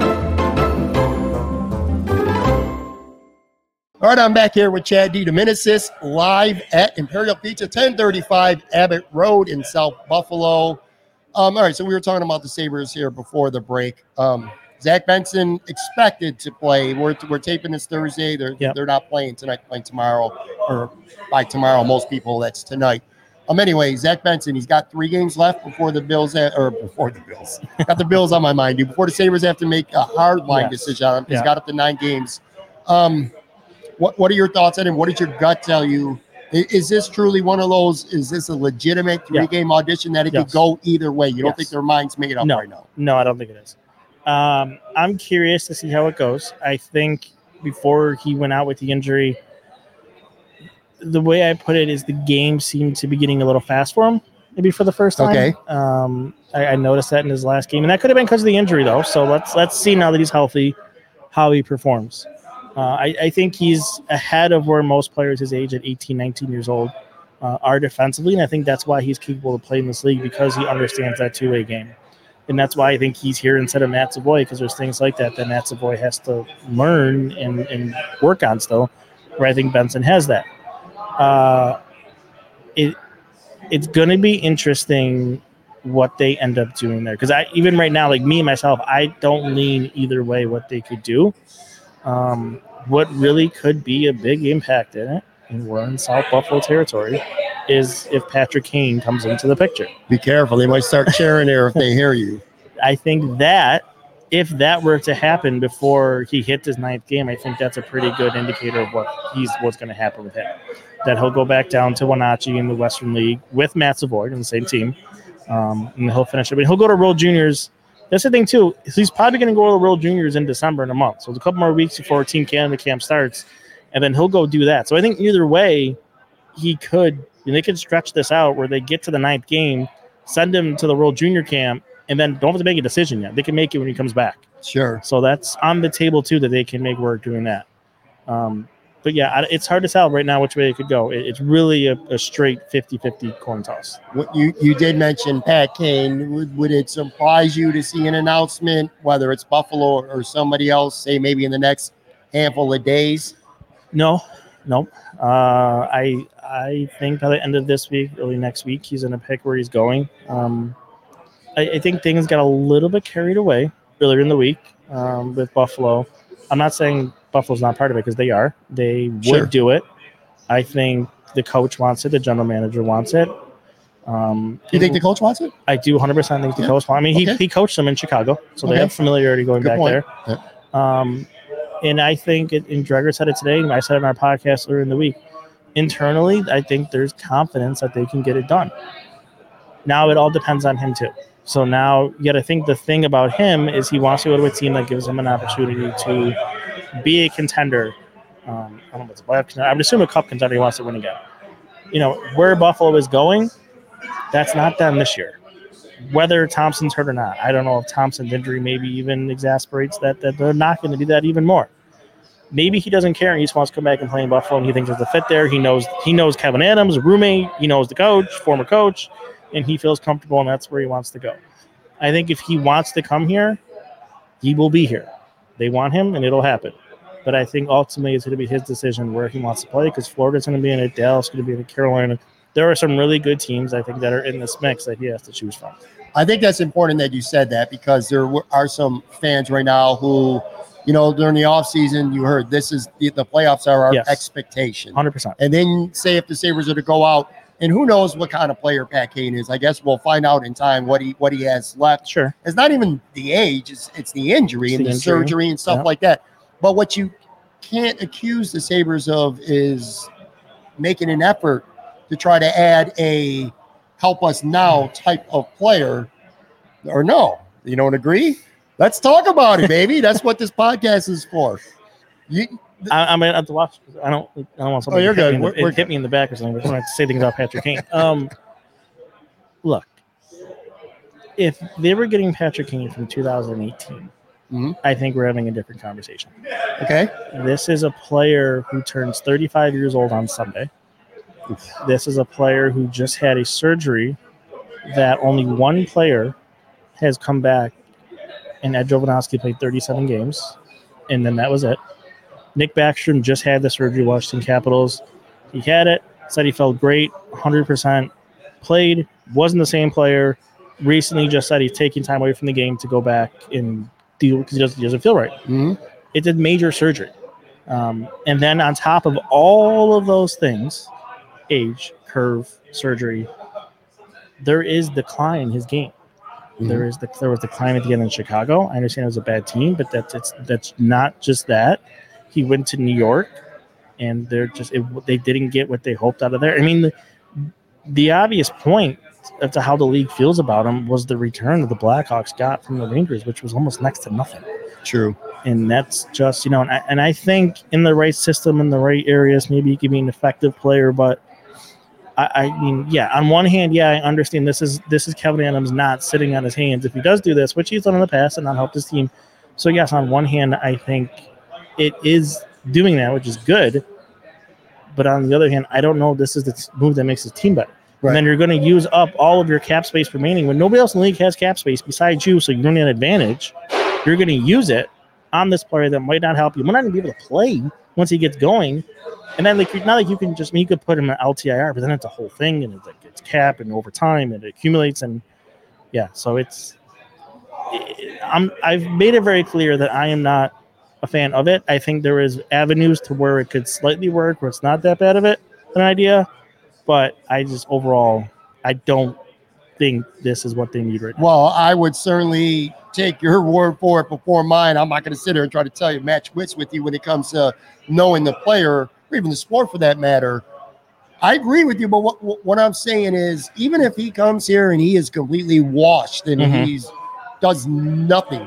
All right, I'm back here with Chad DeDominicis live at Imperial Pizza, 1035 Abbott Road in South Buffalo. Um, all right, so we were talking about the Sabres here before the break. Um, Zach Benson expected to play. We're, we're taping this Thursday. They're, Yep. they're not playing tonight, playing tomorrow, or by tomorrow, most people, that's tonight. Um, anyway, Zach Benson, he's got three games left before the Bills, ha- or before the Bills, got the Bills on my mind, dude. Before the Sabres have to make a hard line Yes. decision on him. He's Yeah. got up to nine games. Um, what what are your thoughts on him? What did your gut tell you? Is this truly one of those? Is this a legitimate three game audition that it could go either way? You don't think their minds made up No. right now? No, I don't think it is. Um, I'm curious to see how it goes. I think before he went out with the injury, the way I put it is the game seemed to be getting a little fast for him, maybe for the first time. Okay. Um, I, I noticed that in his last game, and that could have been because of the injury, though. So let's let's see now that he's healthy, how he performs. Uh, I, I think he's ahead of where most players his age at 18, 19 years old uh, are defensively, and I think that's why he's capable of playing this league because he understands that two way game, and that's why I think he's here instead of Matt Savoie because there's things like that that Matt Savoie has to learn and, and work on still, where I think Benson has that. Uh, it it's going to be interesting what they end up doing there because I even right now, like me myself, I don't lean either way what they could do. Um, what really could be a big impact in it, and we're in South Buffalo territory, is if Patrick Kane comes into the picture. Be careful. They might start cheering there if they hear you. I think that if that were to happen before he hits his ninth game, I think that's a pretty good indicator of what he's what's going to happen with him. That he'll go back down to Wenatchee in the Western League with Matt Savoie on the same team, um, and he'll finish. I mean, he'll go to World Juniors. That's the thing too. is He's probably going to go to the World Juniors in December in a month, so it's a couple more weeks before Team Canada camp starts, and then he'll go do that. So I think either way, he could. And they could stretch this out where they get to the ninth game, send him to the World Junior camp, and then don't have to make a decision yet. They can make it when he comes back. Sure. So that's on the table too that they can make work doing that. Um, but yeah, it's hard to tell right now which way it could go. It's really a, a straight 50-50 coin toss. What you you did mention Pat Kane. Would, would it surprise you to see an announcement, whether it's Buffalo or somebody else, say maybe in the next handful of days? No, no. Uh, I I think by the end of this week, early next week, he's going to pick where he's going. Um, I, I think things got a little bit carried away earlier in the week um, with Buffalo. I'm not saying Buffalo's not part of it because they are. They would Sure. do it. I think the coach wants it. The general manager wants it. Um, you think the coach wants it? I do 100% think the Yeah. coach. Wants I mean, he, Okay. he coached them in Chicago, so they have familiarity going Good back point. there. Um, and I think, it, and Dreger said it today, and I said it in our podcast earlier in the week. Internally, I think there's confidence that they can get it done. Now it all depends on him too. So now you got to think the thing about him is he wants to go to a team that gives him an opportunity to be a contender. Um, I don't know if it's a playoff contender. I would assume a cup contender. He wants to win again. You know where Buffalo is going. That's not them this year. Whether Thompson's hurt or not, I don't know if Thompson's injury maybe even exasperates that. That they're not going to do that even more. Maybe he doesn't care and he just wants to come back and play in Buffalo and he thinks there's a fit there. He knows he knows Kevyn Adams, roommate. He knows the coach, former coach, and he feels comfortable and that's where he wants to go. I think if he wants to come here, he will be here. They want him and it'll happen. But I think ultimately it's going to be his decision where he wants to play because Florida's going to be in it, Dallas going to be in it, Carolina. There are some really good teams I think that are in this mix that he has to choose from. I think that's important that you said that because there are some fans right now who, you know, during the offseason, you heard this is the, the playoffs are our Yes. expectation. 100%. And then say if the Sabres are to go out, and who knows what kind of player Pat Kane is. I guess we'll find out in time what he what he has left. Sure. It's not even the age, it's, it's the injury It's and the the, injury. surgery and stuff Yeah. like that. But what you can't accuse the Sabres of is making an effort to try to add a help us now type of player or no. You don't agree? Let's talk about it, baby. That's what this podcast is for. You, I, I'm gonna have to watch. I don't. I don't want somebody Oh, you're good. Me the, We're- we're- hit me in the back or something. But I want to say things about Patrick Kane. Um, look, if they were getting Patrick Kane from 2018, Mhm. I think we're having a different conversation. okay? This is a player who turns 35 years old on Sunday. This is a player who just had a surgery that only one player has come back, and Ed Jovanovski played 37 games, and then that was it. Nick Backstrom just had the surgery, Washington Capitals. He had it, said he felt great, 100%, played, wasn't the same player. Recently just said he's taking time away from the game to go back and deal because he doesn't, he doesn't feel right Mhm. it did major surgery. Um, and then on top of all of those things, age, curve, surgery, there is decline in his game. There is the there was decline at the end in Chicago. I understand it was a bad team, but that's it's that's not just that. He went to New York, and they're just it, they didn't get what they hoped out of there. I mean, the, the obvious point as to how the league feels about him was the return that the Blackhawks got from the Rangers, which was almost next to nothing True. and that's just you know and I, and I think in the right system in the right areas maybe he could be an effective player but I, I mean yeah on one hand yeah I understand this is this is Kevyn Adams not sitting on his hands if he does do this which he's done in the past and not helped his team so yes on one hand I think it is doing that which is good But on the other hand, I don't know this is the move that makes his team better. Right. And then you're going to use up all of your cap space remaining when nobody else in the league has cap space besides you, so you're going to an advantage. You're going to use it on this player that might not help you. Might not even be able to play once he gets going. And then like not like you can just I mean, you could put him in LTIR, but then it's a whole thing and it's like it's cap and over time and it accumulates and yeah, so it's I'm I've made it very clear that I am not a fan of it. I think there is avenues to where it could slightly work, where it's not that bad of it an idea, but I just overall I don't think this is what they need right now. Well, I would certainly take your word for it before mine. I'm not going to sit here and try to tell you match wits with you when it comes to knowing the player or even the sport for that matter. I agree with you, but what, what- I'm saying is, even if he comes here and he is completely washed and Mhm. he's does nothing,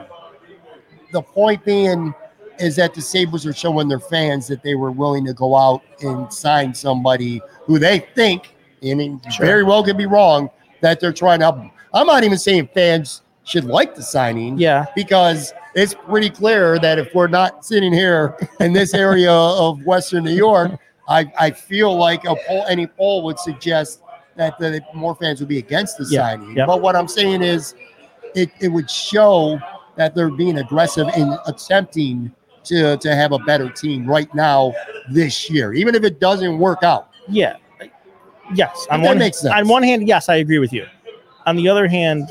the point being is that the Sabres are showing their fans that they were willing to go out and sign somebody who they think, and it Sure. very well could be wrong, that they're trying to help. them. I'm not even saying fans should like the signing Yeah, because it's pretty clear that if we're not sitting here in this area of Western New York, I, I feel like a poll, any poll would suggest that, that more fans would be against the Yeah, signing. yeah. But what I'm saying is, it, it would show that they're being aggressive in attempting to, to have a better team right now this year, even if it doesn't work out. yeah, yes. On That one makes sense. on one hand, yes, I agree with you. On the other hand,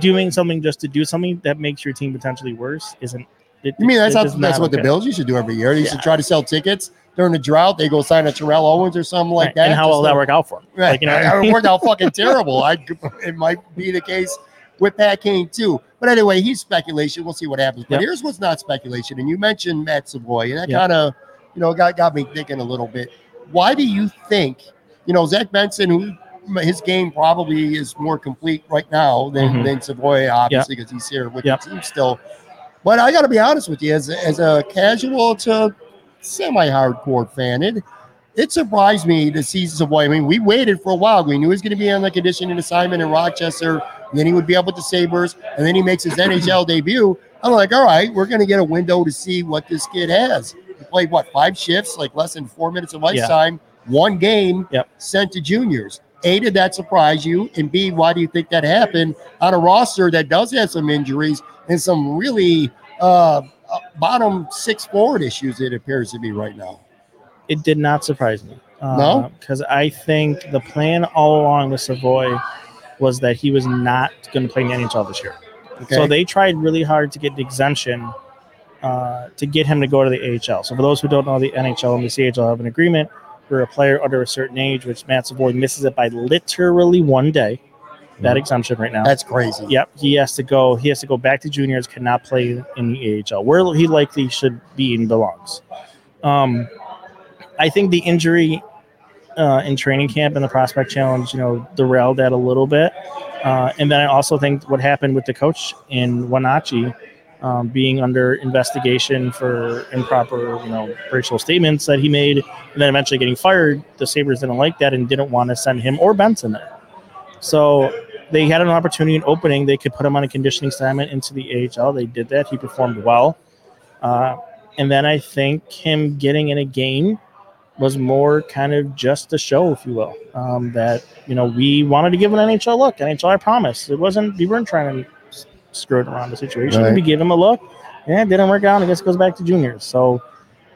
doing something just to do something that makes your team potentially worse isn't. It, You mean that's it not, is that's what the. Bills used to do every year? They used Yeah. to try to sell tickets during the drought. They go sign a Terrell Owens or something like Right, that. And how will that work out for them? Right. Like, you know, it worked out fucking terrible. I it might be the case with Pat Kane too. But anyway, he's speculation. We'll see what happens. But Yep. here's what's not speculation. And you mentioned Matt Savoie, and that Yep. kind of, you know, got, got me thinking a little bit. Why do you think, you know, Zach Benson, who his game probably is more complete right now than, Mhm. than Savoie, obviously, because he's here with Yep. the team still. But I got to be honest with you, as, a- as a casual to semi-hardcore fan, it it surprised me to see Savoie. I mean, we waited for a while. We knew he was going to be on the conditioning assignment in Rochester, and then he would be up with the Sabres, and then he makes his NHL debut. I'm like, all right, we're going to get a window to see what this kid has. He played what five shifts, like less than four minutes of ice Yeah. time, one game, Yep. sent to juniors. A, did that surprise you? And B, why do you think that happened on a roster that does have some injuries and some really uh, uh, bottom six forward issues? It appears to be right now. it did not surprise me. No? because I think the plan all along with Savoie was that he was not going to play in the NHL this year. Okay. So they tried really hard to get the exemption uh, to get him to go to the AHL. So for those who don't know, the NHL and the CHL have an agreement where a player under a certain age, which Matt Savoie misses it by literally one day, that exemption right now. That's crazy. Yep, he has to go. He has to go back to juniors. Cannot play in the AHL, where he likely should be and belongs. Um, I think the injury uh, in training camp and the prospect challenge, you know, derailed that a little bit. Uh, and then I also think what happened with the coach in Wenatchee um, being under investigation for improper, you know, racial statements that he made, and then eventually getting fired. The Sabres didn't like that and didn't want to send him or Benson there. So they had an opportunity, an opening. They could put him on a conditioning assignment into the AHL. They did that. He performed well. Uh, and then I think him getting in a game was more kind of just a show, if you will. Um, that you know we wanted to give an NHL look, NHL. I promise it wasn't. We weren't trying to s- screw it around the situation. Right. We gave him a look, and it didn't work out. I guess it goes back to juniors. So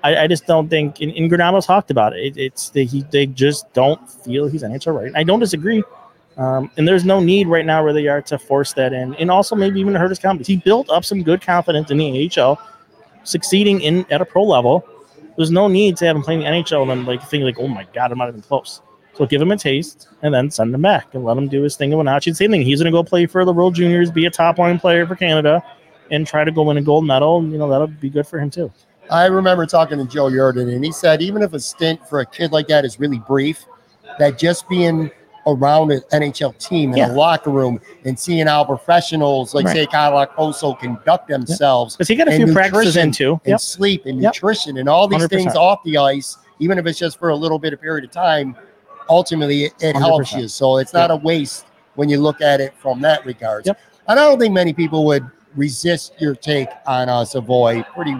I, I just don't think. And, and Granato talked about it. it it's the, he, they just don't feel he's an NHL right. I don't disagree. Um, and there's no need right now where they are to force that in, and also maybe even to hurt his confidence. He built up some good confidence in the AHL, succeeding in at a pro level. There's no need to have him playing the NHL and then like think like, oh my god, I'm not even close. So give him a taste and then send him back and let him do his thing in Wenatchee. Same thing. He's to go play for the World Juniors, be a top line player for Canada, and try to go win a gold medal. You know that'll be good for him too. I remember talking to Joe Yerdon, and he said even if a stint for a kid like that is really brief, that just being around an NHL team in Yeah. a locker room and seeing how professionals like Right. say Kyle Okposo conduct themselves Because he got a few practices into in too. and sleep and Yep. nutrition and all these 100%. things off the ice, even if it's just for a little bit of period of time, ultimately it, it helps you. So it's not a waste when you look at it from that regard. Yep. And I don't think many people would resist your take on uh, Savoie. Pretty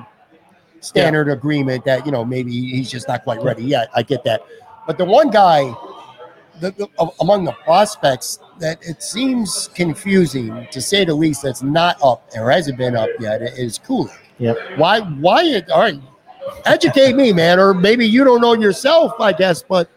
standard agreement that you know maybe he's just not quite ready yet. I get that, but the one guy the, the, among the prospects that it seems confusing to say the least that's not up or hasn't been up yet is Cooley. Yep. Why? Why? It, all right, educate me, man, or maybe you don't know yourself, I guess. But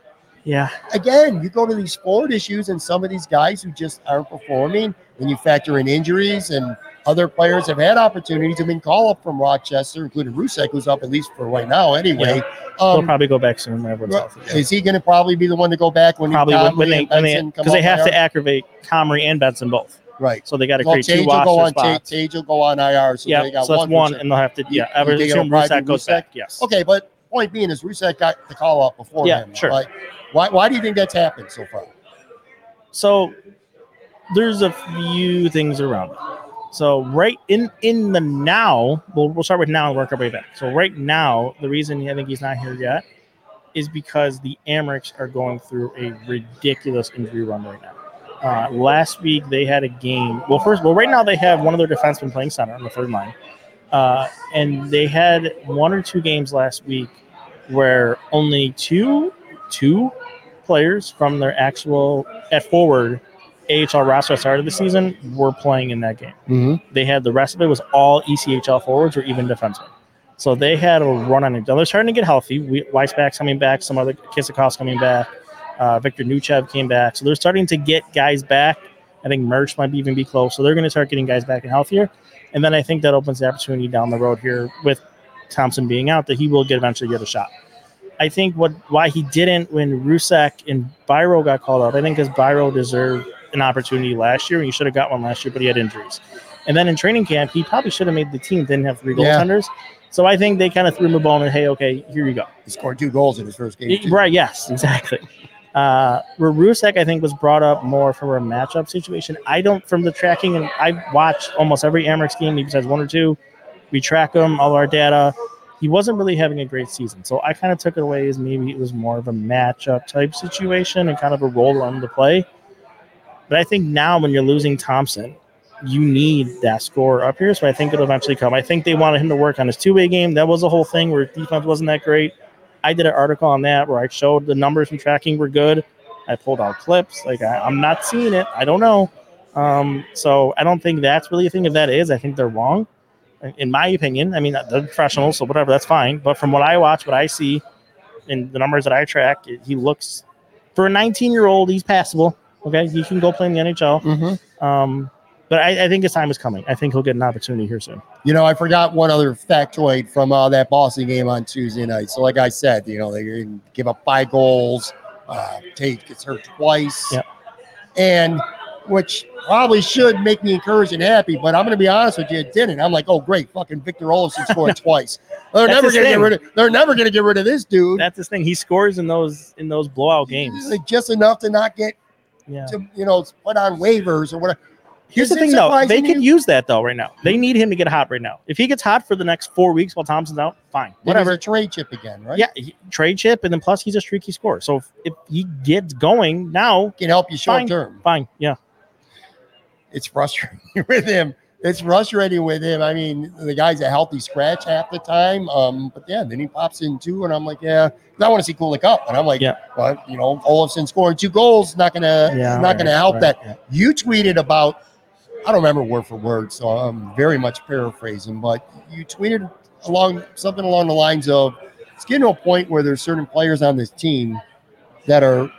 Yeah. again, you go to these forward issues and some of these guys who just aren't performing, and you factor in injuries and other players have had opportunities have been called up from Rochester, including Rousek, who's up at least for right now anyway. We'll Um, probably go back soon everyone's healthy. is he going to probably be the one to go back when Probably when, when they and when they because they have to activate Comrie and Benson both, right? so they got to Well, create two Tage will go roster on. Tage, spots. Tage will go on IR. So yeah, so that's one. and they'll have to yeah. you Ever think assume probably goes Rousek? back. Yes. Okay, but point being is Rousek got the call up before Yeah, him. sure. Like, why? Why do you think that's happened so far? So there's a few things around it. So right in in the now, we'll, we'll start with now and work our way back. So right now, the reason I think he's not here yet is because the Amerks are going through a ridiculous injury run right now. Uh, last week they had a game. Well, first, well, right now they have one of their defensemen playing center on the third line, uh, and they had one or two games last week where only two two players from their actual at forward AHL roster at the start of the season were playing in that game. Mm-hmm. They had the rest of it was all ECHL forwards or even defensemen. So they had a run on it. Now they're starting to get healthy. We, Weissbach's coming back. Some other Kissikov's coming back. Uh, Viktor Neuchev came back. So they're starting to get guys back. I think Merch might even be close. So they're going to start getting guys back and healthier. And then I think that opens the opportunity down the road here with Thompson being out that he will get eventually get a shot. I think what why he didn't when Rousek and Biro got called up, I think because Biro deserved an opportunity last year and you should have got one last year, but he had injuries. And then in training camp, he probably should have made the team, didn't have three Yeah. goaltenders. So I think they kind of threw him a bone and hey, okay, here you go. He scored two goals in his first game. Too. Right, yes, exactly. Uh, where Rousek, I think, was brought up more from a matchup situation. I don't, from the tracking, and I watched almost every Amerks game, besides one or two. We track him, all our data. He wasn't really having a great season. So I kind of took it away as maybe it was more of a matchup type situation and kind of a role on the play. But I think now when you're losing Thompson, you need that score up here. So I think it'll eventually come. I think they wanted him to work on his two way game. That was the whole thing where defense wasn't that great. I did an article on that where I showed the numbers from tracking were good. I pulled out clips. Like I, I'm not seeing it. I don't know. Um, so I don't think that's really a thing. If that is, I think they're wrong. In- my opinion, I mean they're professionals, so whatever, that's fine. But from what I watch, what I see, and the numbers that I track, he looks for a 19 year old, he's passable. Okay, he can go play in the NHL. Mhm. Um, but I, I think his time is coming. I think he'll get an opportunity here soon. You know, I forgot one other factoid from uh, that Boston game on Tuesday night. So, like I said, you know, they didn't give up five goals. Uh, Tage gets hurt twice. Yep. And which probably should make me encouraged and happy, but I'm going to be honest with you, it didn't. I'm like, oh, great, fucking Victor Olofsson scored twice. They're That's never going to get rid of. They're never going to get rid of this dude. That's his thing. He scores in those in those blowout games. Like, just enough to not get Yeah. to you know put on waivers or whatever. Here's Is the thing, though. They can use that though right now. They need him to get hot right now. If he gets hot for the next four weeks while Thompson's out, fine, whatever. a trade chip again, right? Yeah, he, trade chip, and then plus he's a streaky scorer. So if, if he gets going now, can help you short Fine. term. fine. Yeah, it's frustrating with him. It's frustrating with him. I mean, the guy's a healthy scratch half the time. Um, but yeah, then he pops in two, and I'm like, yeah, I want to see Kulich up, and I'm like, Yeah. well, you know, Olofsson scoring two goals not gonna yeah, not gonna help right, that. You tweeted about, I don't remember word for word, so I'm very much paraphrasing, but you tweeted along something along the lines of, it's getting to a point where there's certain players on this team that are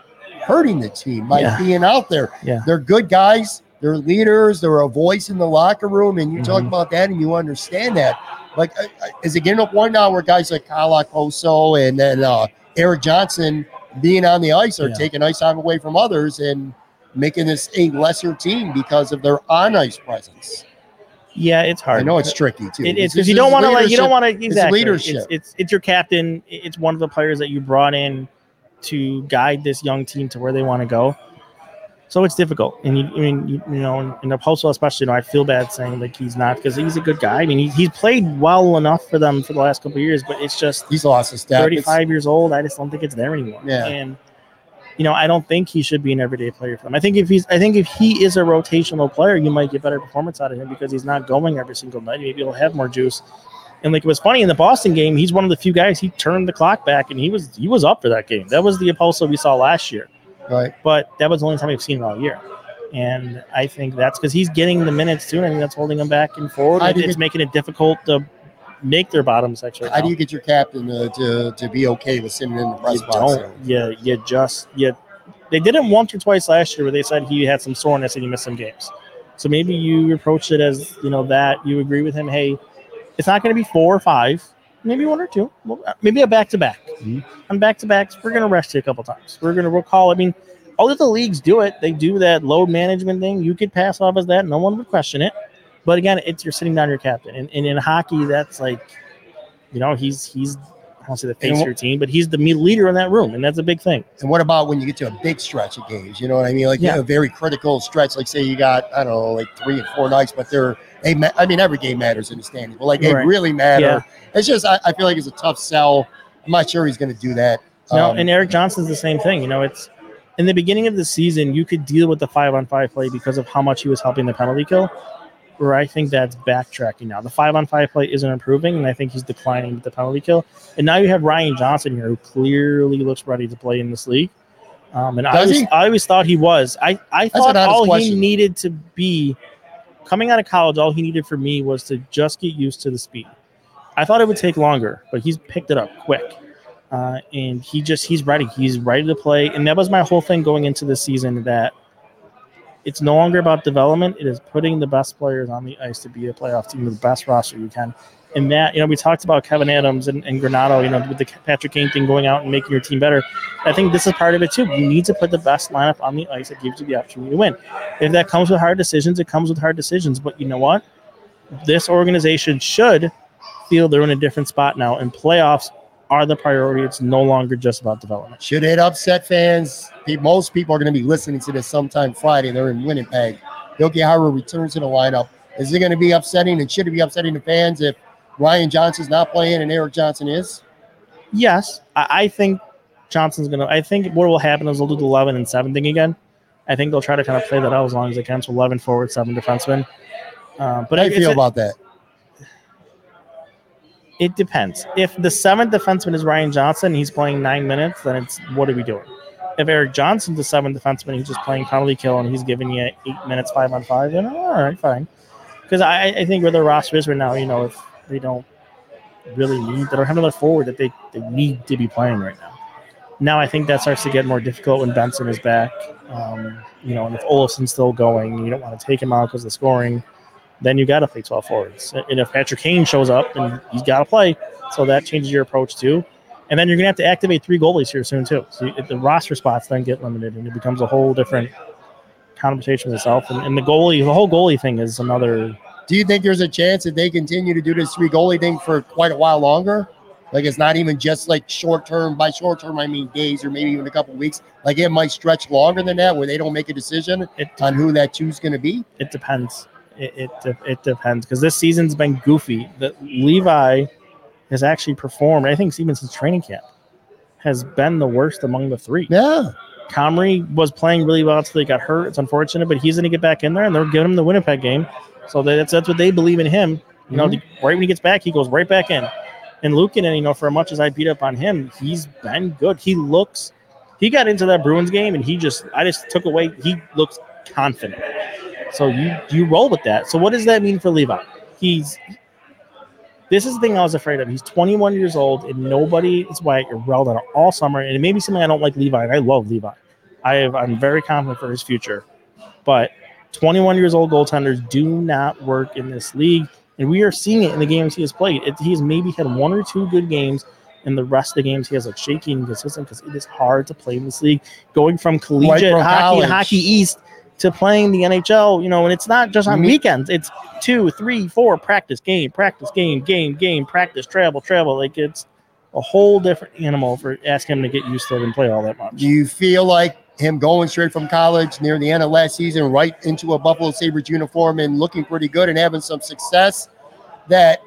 hurting the team by Yeah. being out there. Yeah. They're good guys. They're leaders. They're a voice in the locker room, and you talk Mhm. about that, and you understand that. Like, I- I- is it getting a point now where guys like Kyle Okposo and then uh, Erik Johnson being on the ice are Yeah. taking ice time away from others and making this a lesser team because of their on ice presence? Yeah, it's hard. I know it's tricky too. It's because you don't want to like you don't want to exactly. leadership. It's, it's it's your captain. It's one of the players that you brought in to guide this young team to where they want to go. So it's difficult, and you, I mean, you, you know, in the postal especially, you know, I feel bad saying like he's not because he's a good guy. I mean, he, he's played well enough for them for the last couple of years, but it's just He's lost his step. It's- 35 years old. I just don't think it's there anymore. Yeah. And you know, I don't think he should be an everyday player for them. I think if he's, I think if he is a rotational player, you might get better performance out of him because he's not going every single night. Maybe he'll have more juice. And like it was funny in the Boston game, he's one of the few guys he turned the clock back and he was he was up for that game. That was the Okposo we saw last year, Right. but that was the only time we've seen it all year. And I think that's because he's getting the minutes too, and I think that's holding him back and forward. How It- do you it's get- making it difficult to make their bottom section. How do you get your captain uh, to, to be okay with sitting in the press you box? don't. Yeah, you just you. They did it once or twice last year where they said he had some soreness and he missed some games. So maybe you approach it as you know that you agree with him. Hey, it's not going to be four or five, maybe one or two, uh, maybe a back to back. Mhm. On back to backs, we're going to rest you a couple times. We're going to recall. I mean, all of the leagues do it. They do that load management thing. You could pass off as that. No one would question it. But again, it's you're sitting down your captain, and, and in hockey, that's like, you know, he's he's I don't say the face And your team, but he's the leader in that room, and that's a big thing. And what about when you get to a big stretch of games? You know what I mean? Like Yeah. a very critical stretch. Like say you got I don't know, like three and four nights, but they're they. Ma- I mean, every game matters in the standings, but like they Right. really matter. Yeah. It's just I, I feel like it's a tough sell. I'm not sure he's going to do that. No, Um, and Erik Johnson's the same thing. You know, it's in the beginning of the season, you could deal with the five on five play because of how much he was helping the penalty kill. Where I think that's backtracking now. The five on five play isn't improving, and I think he's declining with the penalty kill. And now you have Ryan Johnson here, who clearly looks ready to play in this league. Um, and I always, he? I always thought he was. I, I That's thought all he needed to be coming out of college, all he needed for me was to just get used to the speed. I thought it would take longer, but he's picked it up quick. Uh, and he just he's ready. He's ready to play. And that was my whole thing going into the season that it's no longer about development. It is putting the best players on the ice to be a playoff team with the best roster you can. And that, you know, we talked about Kevyn Adams and, and Granato, you know, with the Patrick Kane thing going out and making your team better. I think this is part of it too. You need to put the best lineup on the ice that gives you the opportunity to win. If that comes with hard decisions, it comes with hard decisions. But you know what? This organization should feel they're in a different spot now, and playoffs are the priority. It's no longer just about development. Should it upset fans? Most people are going to be listening to this sometime Friday. They're in Winnipeg. Jokiharju returns to the lineup. Is it going to be upsetting and should it be upsetting the fans if Ryan Johnson's not playing and Erik Johnson is? Yes, I, think Johnson's gonna. I think what will happen is they'll do the eleven and seven thing again. I think they'll try to kind of play that out as long as they can. So eleven forward, seven defensemen. Uh, but How do you feel about that? it depends. If the seventh defenseman is Ryan Johnson, he's playing nine minutes, then it's what are we doing? If Erik Johnson's the seventh defenseman, he's just playing penalty kill and he's giving you eight minutes, five on five, then all right, fine. Because I, I think where the roster is right now, you know, if they don't really need, they don't have another forward that they, they need to be playing right now. Now I think that starts to get more difficult when Benson is back. Um, you know, and if Olofsson's still going, you don't want to take him out because of the scoring then you got to play 12 forwards. And if Patrick Kane shows up, then he's got to play. So that changes your approach too. And then you're going to have to activate three goalies here soon too. So you, the roster spots then get limited and it becomes a whole different conversation with itself. And, and the goalie, the whole goalie thing is another. Do you think there's a chance that they continue to do this three goalie thing for quite a while longer? Like it's not even just like short term. By short term, I mean days or maybe even a couple weeks. Like it might stretch longer than that, where they don't make a decision It, on who that two's going to be. it depends. It, it, it depends because this season's been goofy. The, Levi has actually performed, I think, even since training camp, has been the worst among the three. Yeah, Comrie was playing really well until he got hurt. It's unfortunate, but he's going to get back in there, and they're giving him the Winnipeg game. So that's that's what they believe in him. You know, mm-hmm. right when he gets back, he goes right back in. And Lukin, and you know, for as much as I beat up on him, he's been good. He looks. He got into that Bruins game, and he just, I just took away. He looks confident. So you you roll with that. So what does that mean for Levi? He's. This is the thing I was afraid of. He's 21 years old, and nobody is why you're riled out all summer. And it may be something I don't like Levi, and I love Levi. I have, I'm very confident for his future. But 21 years old goaltenders do not work in this league. And we are seeing it in the games he has played. It, he has maybe had one or two good games. and the rest of the games, he has like shaky and consistent because it is hard to play in this league. Going from collegiate from hockey college. and hockey east to playing the NHL, you know, and it's not just on weekends. It's two, three, four practice game, practice game, game, game, practice, travel, travel. Like it's a whole different animal for asking him to get used to it and play all that much. Do you feel like him going straight from college near the end of last season right into a Buffalo Sabres uniform and looking pretty good and having some success that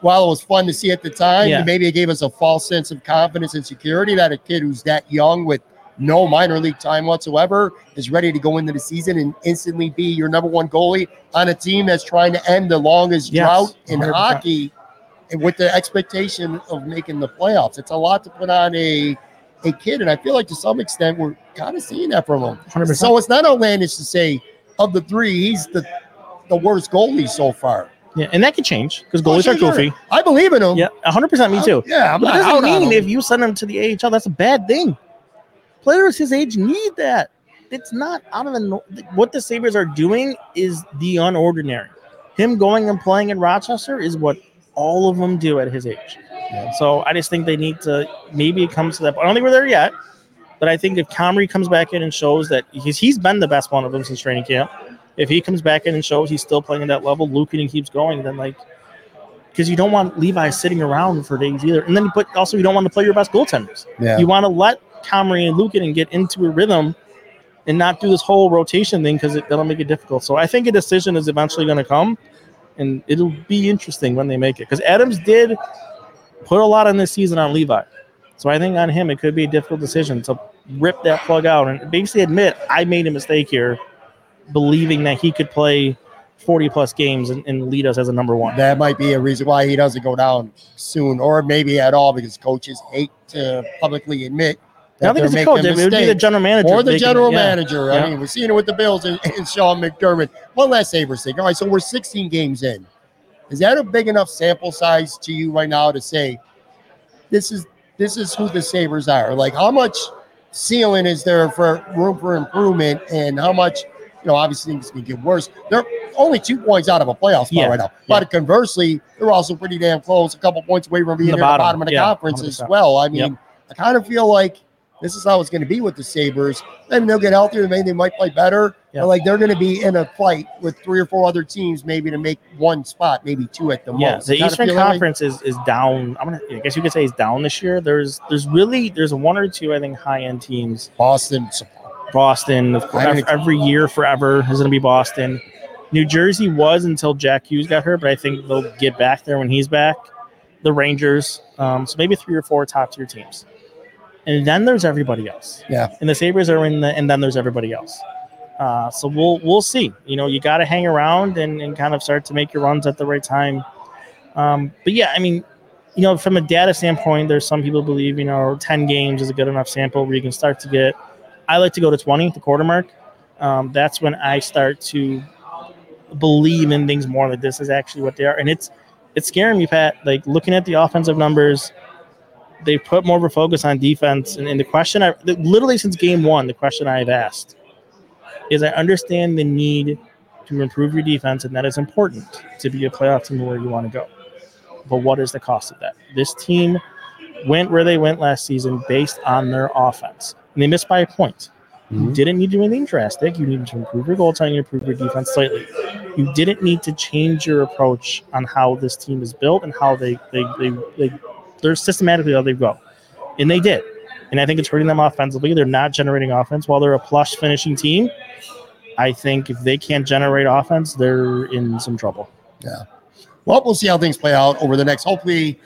while it was fun to see at the time, Yeah. maybe it gave us a false sense of confidence and security that a kid who's that young with no minor league time whatsoever is ready to go into the season and instantly be your number one goalie on a team that's trying to end the longest Yes, drought in 100%. hockey and with the expectation of making the playoffs. It's a lot to put on a a kid, and I feel like to some extent we're kind of seeing that from him. 100%. So it's not outlandish to say of the three, he's the the worst goalie so far. Yeah, and that could change because goalies Oh, are sure, goofy. sure. I believe in him. Yeah, 100% me too. Yeah, I'm But not out doesn't mean if you send him to the AHL, that's a bad thing. Players his age need that. It's not out of the what the Sabres are doing is the unordinary. Him going and playing in Rochester is what all of them do at his age. So I just think they need to maybe it comes to that. I don't think we're there yet, but I think if Comrie comes back in and shows that he's he's been the best one of them since training camp. If he comes back in and shows he's still playing at that level, Lukin keeps going, then like because you don't want Levi sitting around for days either. And then, but also you don't want to play your best goaltenders. Yeah. You want to let Comrie and Lukin and get into a rhythm and not do this whole rotation thing because that'll make it difficult. So I think a decision is eventually going to come, and it'll be interesting when they make it. Because Adams did put a lot on this season on Levi, so I think on him it could be a difficult decision to rip that plug out and basically admit I made a mistake here, believing that he could play. 40 plus games and, and lead us as a number one. that might be a reason why he doesn't go down soon, or maybe at all, because coaches hate to publicly admit I think it's a coach. It would be the general manager. or the general yeah. manager. Yeah. I mean, we're seeing it with the Bills and, and Sean McDermott. One last Sabres thing. All right, so we're 16 games in. Is that a big enough sample size to you right now to say this is this is who the Sabres are? Like, how much ceiling is there for room for improvement, and how much? You know, obviously things can get worse. They're only two points out of a playoff spot Yeah, right now. But conversely, they're also pretty damn close, a couple points away from being The near the bottom, bottom of the yeah, conference as 100%. well. I mean, Yep. I kind of feel like this is how it's going to be with the Sabres. Maybe they'll get healthier. Maybe they might play better. Yeah. But like they're going to be in a fight with three or four other teams, maybe to make one spot, maybe two at the Yeah, most. the Kinda Eastern feel that way? Conference is is down. I'm gonna, I guess you could say is down this year. There's there's really there's one or two I think high end teams. Boston. Boston, of course, I every year forever is going to be Boston. New Jersey was until Jack Hughes got hurt, but I think they'll get back there when he's back. The Rangers, um, so maybe three or four top tier teams, and then there's everybody else. Yeah. and the Sabres are in the, and then there's everybody else. Uh, so we'll we'll see. You know, you got to hang around and, and kind of start to make your runs at the right time. Um, but yeah, I mean, you know, from a data standpoint, there's some people believe you know 10 games is a good enough sample where you can start to get. I like to go to 20, the quarter mark. Um, that's when I start to believe in things more that this is actually what they are, and it's it's scaring me, Pat. Like looking at the offensive numbers, they put more of a focus on defense. And, and the question I literally since game one, the question I've asked is I understand the need to improve your defense, and that is important to be a playoff team where you want to go. But what is the cost of that? This team went where they went last season based on their offense, and they missed by a point. You Mhm. didn't need to do anything drastic. You needed to improve your goaltending, improve your defense slightly. You didn't need to change your approach on how this team is built and how they they they, they they're systematically how they go, and they did. And I think it's hurting them offensively. They're not generating offense while they're a plush finishing team. I think if they can't generate offense, they're in some trouble. Yeah. Well, we'll see how things play out over the next. Hopefully,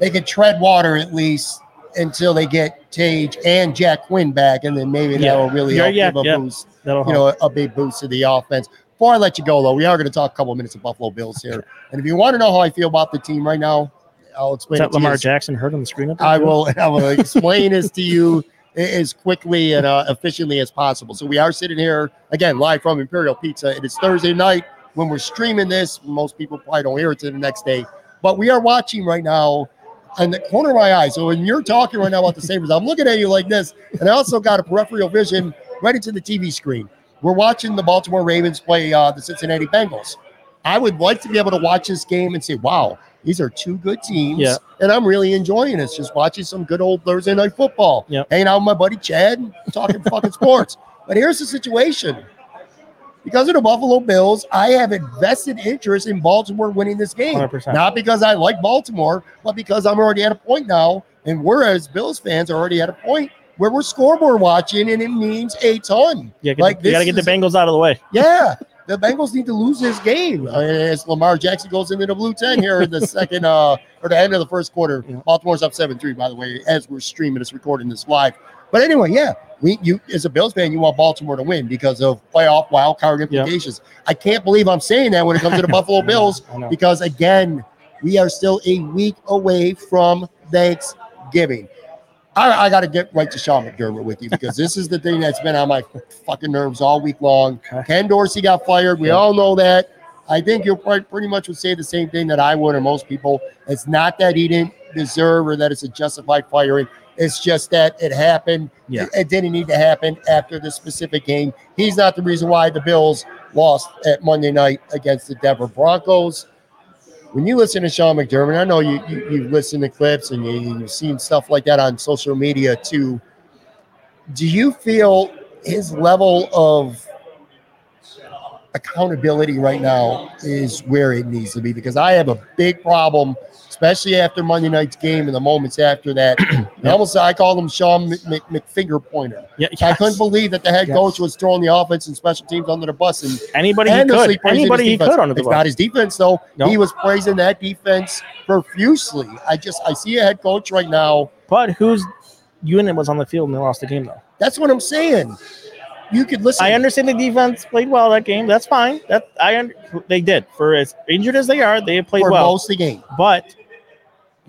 they can tread water at least until they get Tage and Jack Quinn back, and then maybe Yeah. that'll really Yeah, help yeah, give a yeah. boost. That'll You help. know, a big boost to the offense. Before I let you go, though, we are going to talk a couple minutes of Buffalo Bills here. And if you want to know how I feel about the team right now, I'll Is explain it that to. Lamar Jackson heard on the screen? I will. I will explain this to you as quickly and uh, efficiently as possible. So we are sitting here again live from Imperial Pizza. It is Thursday night when we're streaming this. Most people probably don't hear it till the next day, but we are watching right now. In the corner of my eye. So when you're talking right now about the Sabres, I'm looking at you like this, and I also got a peripheral vision right into the TV screen. We're watching the Baltimore Ravens play uh, the Cincinnati Bengals. I would like to be able to watch this game and say, "Wow, these are two good teams." Yeah. and I'm really enjoying this. Just watching some good old Thursday night football. Yep. Hanging out with my buddy Chad, talking fucking sports. But here's the situation. Because of the Buffalo Bills, I have a vested interest in Baltimore winning this game. 100%. Not because I like Baltimore, but because I'm already at a point now, and we're as Bills fans are already at a point where we're scoreboard watching, and it means a ton. Yeah, like the, you got to get the Bengals out of the way. Yeah, the Bengals need to lose this game uh, as Lamar Jackson goes into the blue ten here in the second uh, or the end of the first quarter. Yeah. Baltimore's up seven three, by the way, as we're streaming this, recording this live. But anyway, yeah, we you as a Bills fan, you want Baltimore to win because of playoff wild card implications. I can't believe I'm saying that when it comes to the Buffalo Bills because again, We are still a week away from Thanksgiving. I, I got to get right to Sean McDermott with you because this is the thing that's been on my fucking nerves all week long. Ken Dorsey got fired. We all know that. I think you'll pretty much would say the same thing that I would or most people. It's not that he didn't deserve or that it's a justified firing. It's just that it happened. Yeah. It, it didn't need to happen after this specific game. He's not the reason why the Bills lost at Monday night against the Denver Broncos. When you listen to Sean McDermott, I know you, you you've listened to clips and you, you've seen stuff like that on social media too. Do you feel his level of accountability right now is where it needs to be? Because I have a big problem, especially after Monday night's game and the moments after that. And Almost, I call him Sean Mc, Mc, McFinger Pointer. Yeah, I couldn't believe that the head Yes. coach was throwing the offense and special teams under the bus and anybody he could. Anybody he defense. could under the It's bus. not his defense though. No. He was praising that defense profusely. I just I see a head coach right now. But whose unit was on the field and they lost the game though? That's what I'm saying. You could listen. I understand the defense played well that game. That's fine. That I they did. For as injured as they are, they played for well. most of the game. But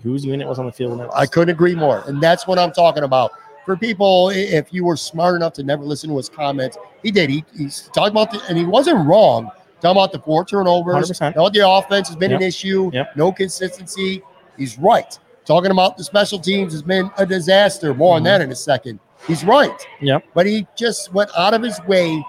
whose unit was on the field when they lost? I couldn't agree more. And that's what I'm talking about. For people, if you were smart enough to never listen to his comments, he did. He, he's talking about the, and he wasn't wrong. Talking about the four turnovers. 100%. No, the offense has been an issue. Yep. No consistency. He's right. Talking about the special teams has been a disaster. More on Mhm. that in a second. He's right. Yep. But he just went out of his way,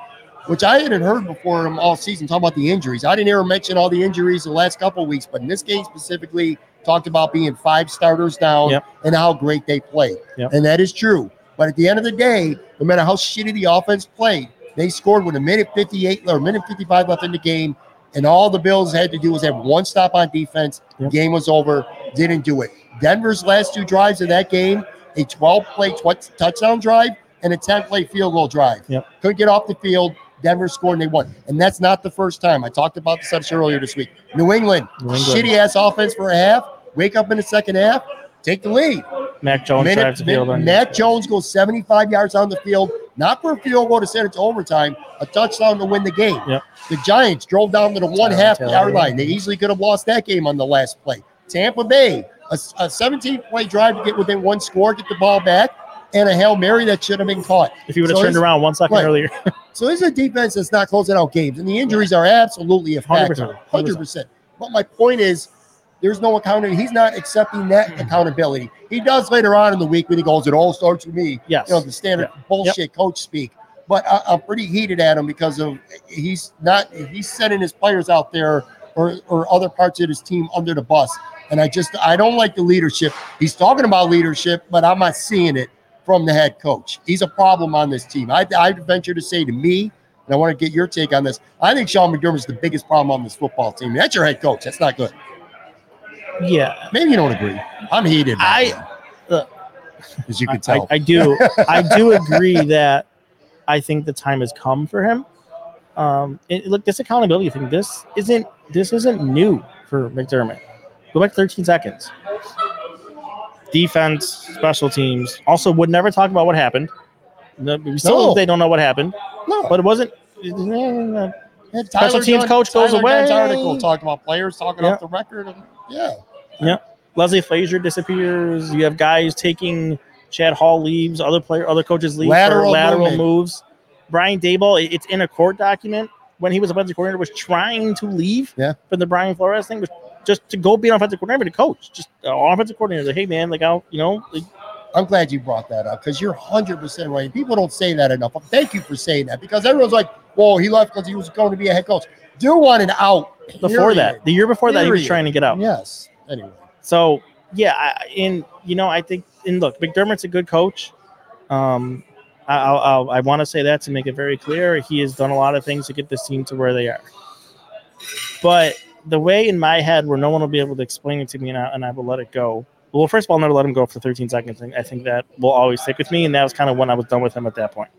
which I hadn't heard before him all season, talking about the injuries. I didn't hear him mention all the injuries the last couple of weeks, but in this game specifically, talked about being five starters down Yep. and how great they played. Yep. And that is true. But at the end of the day, no matter how shitty the offense played, they scored with a minute 58 or a minute 55 left in the game. And all the Bills had to do was have one stop on defense. Yep. Game was over. Didn't do it. Denver's last two drives of that game, a 12 play tw- touchdown drive and a 10 play field goal drive. Couldn't get off the field. Denver scored and they won. And that's not the first time. I talked about this episode earlier this week. New England, New England. shitty ass offense for a half. Wake up in the second half, take the lead. Mac Jones Minute- drives the field. minute- Matt Jones goes 75 yards on the field, not for a field goal to send it to overtime, a touchdown to win the game. Yep. The Giants drove down to the one half yard line. They easily could have lost that game on the last play. Tampa Bay, a, a 17 play drive to get within one score, get the ball back, and a Hail Mary that should have been caught. If he would have So turned around one second Right. earlier, So this is a defense that's not closing out games, and the injuries are absolutely a factor, 100%. hundred percent. But my point is, there's no accountability. He's not accepting that mm-hmm. accountability. He does later on in the week when he goes, "It all starts with me." yes. You know the standard bullshit coach speak. But I, I'm pretty heated at him because of he's not he's sending his players out there or or other parts of his team under the bus. And I just I don't like the leadership. He's talking about leadership, but I'm not seeing it from the head coach. He's a problem on this team. I I venture to say to me, and I want to get your take on this. I think Sean McDermott's the biggest problem on this football team. That's your head coach. That's not good. yeah. Maybe you don't agree. I'm heated. I- look, as you can tell. I, I do. I do agree that I think the time has come for him. Um, and look, this accountability thing. This isn't. This isn't new for McDermott. Go back 13 seconds. Defense, special teams. Also, would never talk about what happened. No, we still No. they don't know what happened, no, but it wasn't. Yeah, Special Tyler teams Dunn- coach goes Tyler Dunn's away. Article talking about players talking Yeah. off the record. And, yeah, Yeah. Leslie Frazier disappears. You have guys taking Chad Hall leaves. Other player, other coaches leave Lateral for lateral movement. moves. Brian Daboll, it's in a court document when he was offensive coordinator, was trying to leave Yeah. for the Brian Flores thing, was just to go be an offensive coordinator to coach. Just uh, offensive coordinator, like, hey man, like I'll, you know, like, I'm glad you brought that up because you're 100 percent right. People don't say that enough. Thank you for saying that because everyone's like, "Well, he left because he was going to be a head coach." Dude wanted out before period. that, the year before that, he was trying to get out. Yes. Anyway, So yeah, I, and you know, I think and look, McDermott's a good coach. Um, I, I'll, I want to say that to make it very clear, he has done a lot of things to get this team to where they are. But the way in my head where no one will be able to explain it to me and I, and I will let it go. Well, first of all, I'll never let him go for 13 seconds. And I think that will always stick with me. And that was kind of when I was done with him at that point.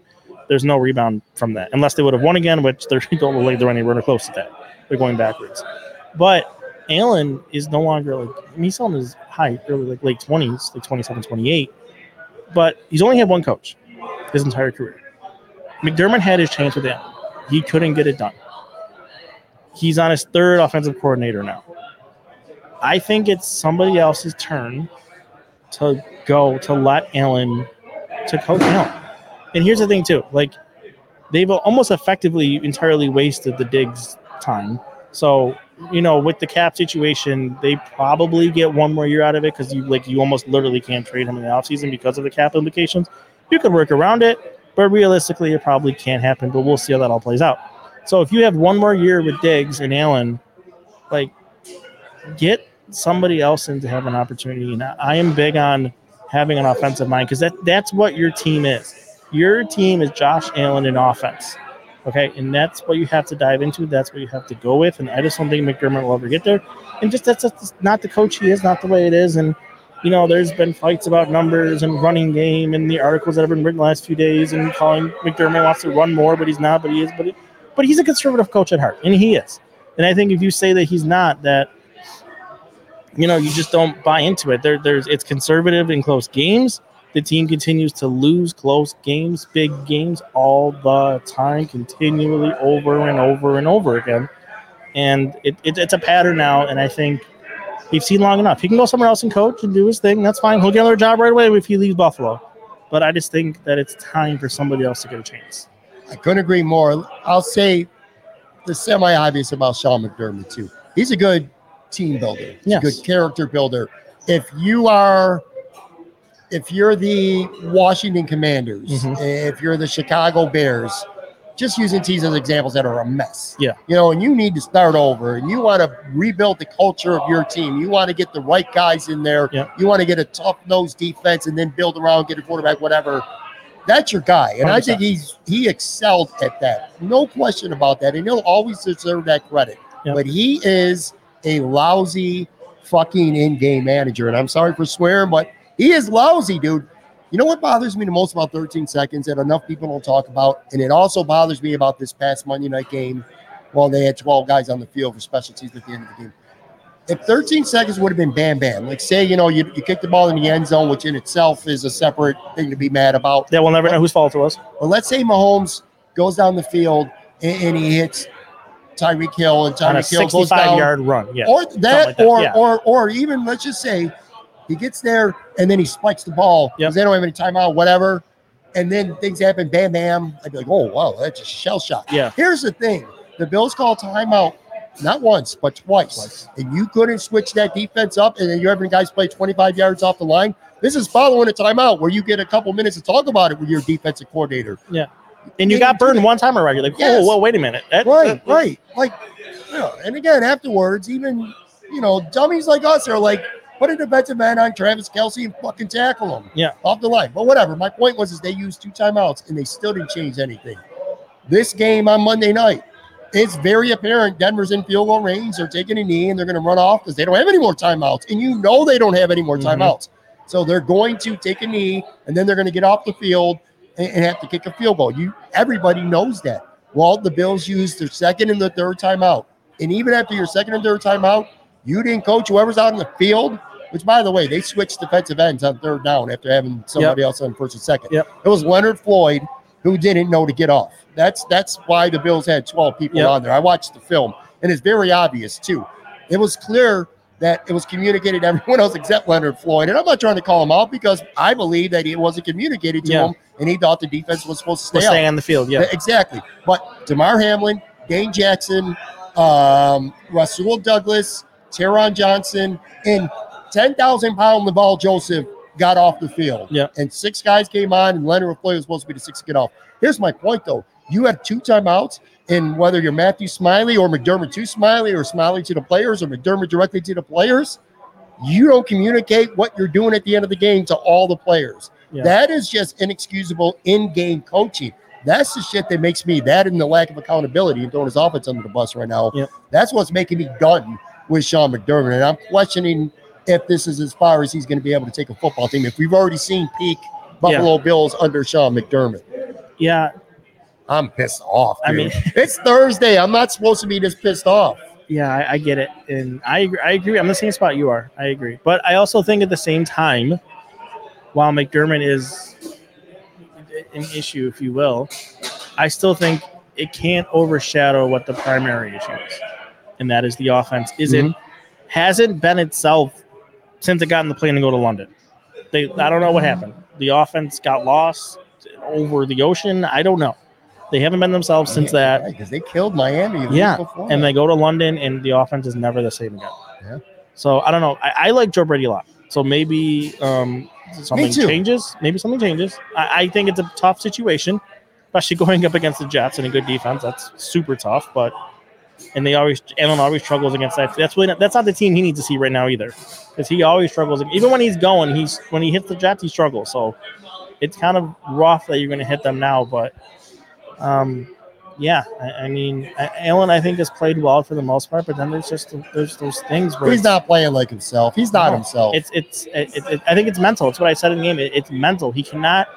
There's no rebound from that, unless they would have won again, which they don't believe they're anywhere close to that. They're going backwards. But Allen is no longer like I mean, he's still in his high, early like late twenties, like 27, 28. But he's only had one coach his entire career. McDermott had his chance with Allen. He couldn't get it done. He's on his third offensive coordinator now. I think it's somebody else's turn to go to let Allen to coach Allen. And here's the thing too, like they've almost effectively entirely wasted the Diggs time. So you know, with the cap situation, they probably get one more year out of it because you like you almost literally can't trade him in the offseason because of the cap implications. You could work around it, but realistically, it probably can't happen. But we'll see how that all plays out. So if you have one more year with Diggs and Allen, like get somebody else in to have an opportunity. And I am big on having an offensive mind because that that's what your team is. Your team is Josh Allen in offense. Okay, and that's what you have to dive into. That's what you have to go with. And I just don't think McDermott will ever get there. And just that's not the coach he is, not the way it is. And you know, there's been fights about numbers and running game and the articles that have been written the last few days and calling McDermott wants to run more, but he's not. But he is. But he, but he's a conservative coach at heart, and he is. And I think if you say that he's not, that you know, you just don't buy into it. There, there's it's conservative in close games. The team continues to lose close games, big games all the time, continually over and over and over again. And it, it, it's a pattern now. And I think we've seen long enough. He can go somewhere else and coach and do his thing. That's fine. He'll get another job right away if he leaves Buffalo. But I just think that it's time for somebody else to get a chance. I couldn't agree more. I'll say the semi obvious about Sean McDermott too. He's a good team builder. Yes. a good character builder. If you are if you're the Washington Commanders, Mhm. if you're the Chicago Bears, just using teams as examples that are a mess. Yeah. You know, and you need to start over and you want to rebuild the culture of your team. You want to get the right guys in there. Yeah. You want to get a tough nosed defense and then build around, get a quarterback, whatever. That's your guy. And I 100%. think he's he excelled at that. No question about that. And he'll always deserve that credit. Yep. But he is a lousy fucking in-game manager. And I'm sorry for swearing, but he is lousy, dude. You know what bothers me the most about 13 seconds that enough people don't talk about? And it also bothers me about this past Monday night game. Well, they had 12 guys on the field for special teams at the end of the game. If 13 seconds would have been bam bam, like say, you know, you, you kick the ball in the end zone, which in itself is a separate thing to be mad about. Yeah, we'll never know whose fault it was. But let's say Mahomes goes down the field and, and he hits Tyreek Hill and Tyreek Hill goes 65 down. yard run. Yeah. Or that, like that, or yeah. or or even let's just say he gets there and then he spikes the ball because Yep. they don't have any timeout, whatever. And then things happen, bam, bam. I'd be like, oh wow, that's a shell shock. Yeah. Here's the thing: the Bills call timeout not once but twice, Twice. and you couldn't switch that defense up, and then you're having guys play 25 yards off the line. This is following a timeout where you get a couple minutes to talk about it with your defensive coordinator. Yeah. And you got burned one time already. Like, Yes. oh, well, wait a minute. That- Right, that- right. Like, you know, and again, afterwards, even you know, dummies like us are like, put a defensive man on Travis Kelce and fucking tackle him. Yeah. Off the line. But whatever. My point was is they used two timeouts and they still didn't change anything. This game on Monday night, it's very apparent Denver's in field goal range. They're taking a knee and they're going to run off because they don't have any more timeouts. And you know they don't have any more Mhm. timeouts. So they're going to take a knee and then they're going to get off the field and, and have to kick a field goal. You everybody knows that. Well, the Bills used their second and the third timeout. And even after your second and third timeout, you didn't coach whoever's out in the field, which by the way, they switched defensive ends on third down after having somebody else on first and second. Yep. It was Leonard Floyd who didn't know to get off. That's that's why the Bills had 12 people Yep. on there. I watched the film, and it's very obvious too. It was clear that it was communicated to everyone else except Leonard Floyd. And I'm not trying to call him out because I believe that it wasn't communicated to Yeah. him and he thought the defense was supposed to stay We'll stay on the field. Yeah. Exactly. But Damar Hamlin, Dane Jackson, um, Rasul Douglas, Taron Johnson, and 10,000 pound Linval Joseph got off the field. Yeah. And six guys came on, and Leonard Floyd was supposed to be the sixth to get off. Here's my point, though. You have two timeouts, and whether you're Matthew Smiley or McDermott to Smiley or Smiley to the players or McDermott directly to the players, you don't communicate what you're doing at the end of the game to all the players. Yeah. That is just inexcusable in-game coaching. That's the shit that makes me that and the lack of accountability and throwing his offense under the bus right now. Yep. That's what's making me done with Sean McDermott. And I'm questioning if this is as far as he's going to be able to take a football team. If we've already seen peak Buffalo Bills under Sean McDermott. Yeah. I'm pissed off. I mean- it's Thursday. I'm not supposed to be this pissed off. Yeah, I, I get it, and I agree, I agree. I'm the same spot you are. I agree, but I also think at the same time, while McDermott is an issue, if you will, I still think it can't overshadow what the primary issue is, and that is the offense isn't mm-hmm. hasn't been itself since it got in the plane to go to London. They I don't know what happened. The offense got lost over the ocean. I don't know. They haven't been themselves since that. because they killed Miami. the Yeah, and they go to London, and the offense is never the same again. Yeah. So I don't know. I, I like Joe Brady a lot. So maybe um, something changes. Maybe something changes. I, I think it's a tough situation, especially going up against the Jets and a good defense. That's super tough. But and they always Allen always struggles against that. That's really not, that's not the team he needs to see right now either, because he always struggles. Even when he's going, he's when he hits the Jets, he struggles. So it's kind of rough that you're going to hit them now. But um, yeah, I, I mean, Allen I think has played well for the most part, but then there's just there's those things where he's not playing like himself. He's not No, himself. It's it's it, it, I think it's mental. It's what I said in the game. It, it's mental. He cannot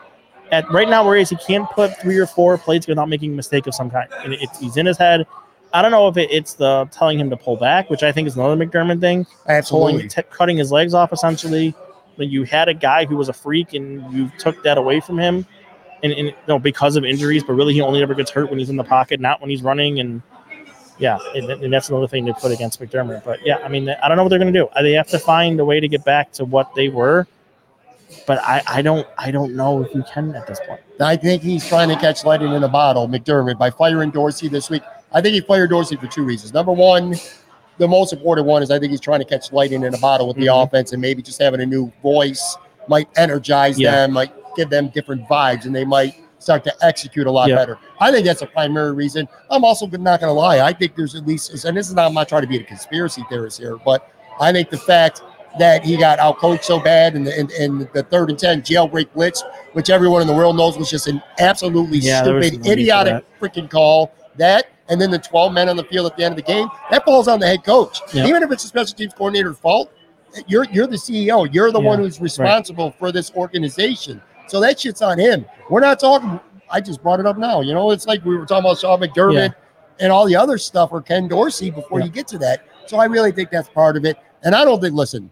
at right now where he is. He can't put three or four plates without making a mistake of some kind. And it, it's he's in his head. I don't know if it, it's the telling him to pull back, which I think is another McDermott thing. Absolutely. Pulling, t- cutting his legs off essentially. When you had a guy who was a freak and you took that away from him, and, and you know, because of injuries, but really he only ever gets hurt when he's in the pocket, not when he's running. And yeah, and, and that's another thing to put against McDermott. But yeah, I mean, I don't know what they're going to do. Uh, they have to find a way to get back to what they were. But I, I don't I don't know if you can at this point. I think he's trying to catch lightning in a bottle, McDermott, by firing Dorsey this week. I think he fired Dorsey for two reasons. Number one, the most important one is I think he's trying to catch lightning in a bottle with the Mhm. offense and maybe just having a new voice might energize Yeah. them, might give them different vibes, and they might start to execute a lot Yeah. better. I think that's a primary reason. I'm also not going to lie. I think there's at least, and this is not, I'm not trying to be a conspiracy theorist here, but I think the fact that he got outcoached so bad in the in, in the third and ten jailbreak blitz, which everyone in the world knows was just an absolutely Yeah, stupid, no need for idiotic freaking call. That and then the 12 men on the field at the end of the game, that falls on the head coach. Even if it's a special teams coordinator's fault, you're you're the CEO. You're the Yeah, one who's responsible for this organization. So that shit's on him. We're not talking. I just brought it up now. You know, it's like we were talking about Sean McDermott and all the other stuff or Ken Dorsey before Yeah. you get to that. So I really think that's part of it. And I don't think. Listen,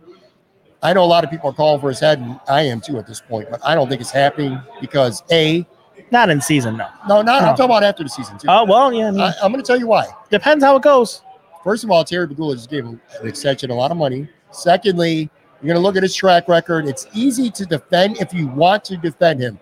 I know a lot of people are calling for his head, and I am too at this point. But I don't think it's happening because a Not in season, no. no, not. No. I'm talking about after the season too. Oh well, yeah. I mean, I, I'm going to tell you why. depends how it goes. First of all, Terry Pegula just gave an extension, a lot of money. Secondly, you're going to look at his track record. It's easy to defend if you want to defend him.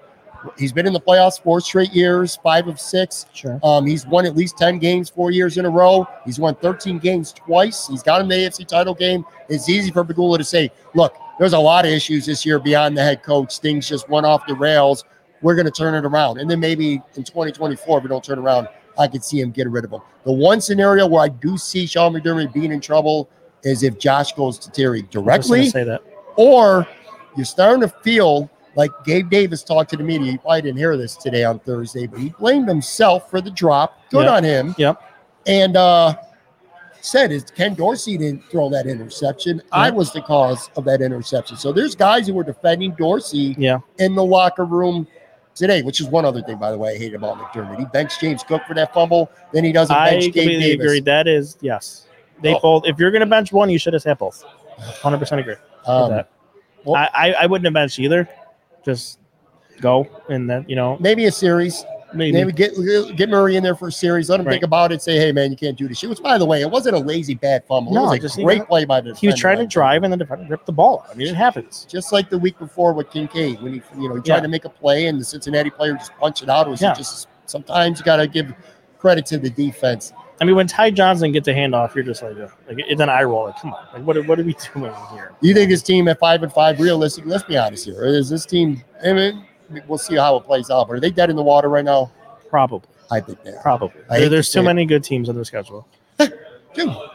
He's been in the playoffs four straight years, five of six. Sure. Um, he's won at least 10 games four years in a row. He's won 13 games twice. He's got the AFC title game. It's easy for Pegula to say, look, there's a lot of issues this year beyond the head coach. Things just went off the rails. We're going to turn it around. And then maybe in 2024, if we don't turn around, I could see him get rid of him. The one scenario where I do see Sean McDermott being in trouble is if Josh goes to Terry directly, say that. or you're starting to feel like Gabe Davis talked to the media. You probably didn't hear this today on Thursday, but he blamed himself for the drop. Good Yep. on him. Yep. And uh said is Ken Dorsey didn't throw that interception. I was the cause of that interception. So there's guys who were defending Dorsey Yeah. in the locker room today, which is one other thing, by the way, I hate about McDermott. He benched James Cook for that fumble, then he doesn't I bench Gabe Davis. agree. That is yes. They Oh. both. If you're going to bench one, you should have had both. Hundred percent agree Um, that. well- I, I I wouldn't have benched either. Just go and then you know maybe a series. Maybe, Maybe get get Murray in there for a series. Let him Right. think about it. Say, hey man, you can't do this shit. Which, by the way, it wasn't a lazy bad fumble. No, it was a just, great know, play by the. he was trying to drive and then defender ripped the ball. I mean, it happens. just like the week before with Kincaid when he you know he tried Yeah. to make a play and the Cincinnati player just punched it out. It was Yeah. just sometimes you got to give credit to the defense. I mean, when Ty Johnson gets a handoff, you're just like, uh, like it's an eye roll. Like, come on, like what are, what are we doing here? You think this team at five and five, realistically, let's be honest here, is this team? I mean, we'll see how it plays out. But are they dead in the water right now? Probably, I think they are. probably. There- there's say too many good teams on their schedule. Dude,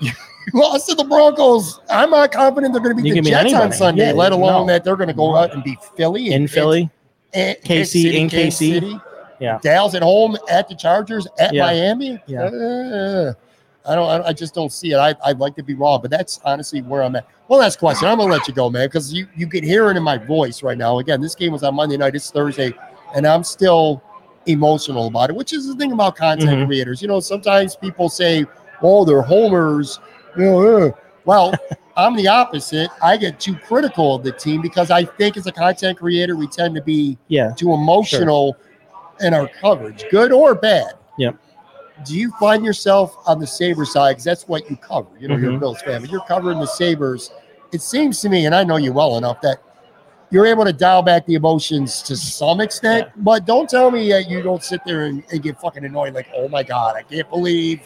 you lost to the Broncos. I'm not confident they're going to beat You the Jets on. Sunday, Yeah, let alone no. that they're going to go out and beat Philly In Philly, and, and KC, in KC. City. Yeah. Dallas at home at the Chargers at Yeah. Miami. Yeah. Uh, I don't. I, just don't see it. I, I'd like to be wrong, but that's honestly where I'm at. One last question. I'm gonna let you go, man, because you you can hear it in my voice right now. Again, this game was on Monday night. It's Thursday, and I'm still emotional about it, which is the thing about content Mhm. creators. You know, sometimes people say, "Oh, they're homers." You know, uh. well, I'm the opposite. I get too critical of the team because I think as a content creator, we tend to be yeah. too emotional in our coverage, good or bad. Yep. Do you find yourself on the Sabre side? Because that's what you cover. You know, you're a. Bills fan, but you're covering the Sabres. It seems to me, and I know you well enough, that you're able to dial back the emotions to some extent. But don't tell me that you don't sit there and, and get fucking annoyed, like, oh my God, I can't believe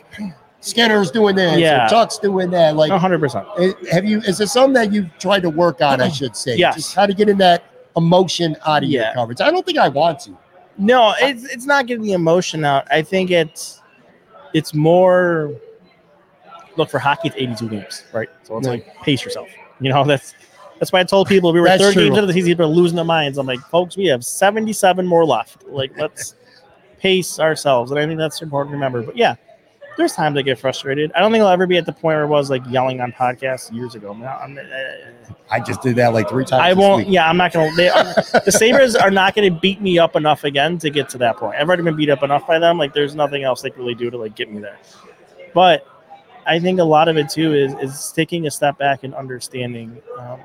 Skinner's doing this, Yeah. or Chuck's doing that. Like, hundred percent. Eh, Have you? Is it something that you've tried to work on? I should say. Yes. Just how to get in that emotion out of your coverage. I don't think I want to. No, it's it's not getting the emotion out. I think it's it's more look for hockey. It's 82 games, right? So it's Yeah. like pace yourself. You know that's that's why I told people we were That's third true. games into the season, people are losing their minds. I'm like, folks, we have 77 more left. Like let's pace ourselves, and I think that's important to remember. But yeah. There's times I get frustrated. I don't think I'll ever be at the point where I was like yelling on podcasts years ago. I'm, I'm, uh, I just did that like three times. I won't. week. Yeah, I'm not gonna. They the Sabres are not gonna beat me up enough again to get to that point. I've already been beat up enough by them. Like, there's nothing else they can really do to like get me there. But I think a lot of it too is is taking a step back and understanding. Um,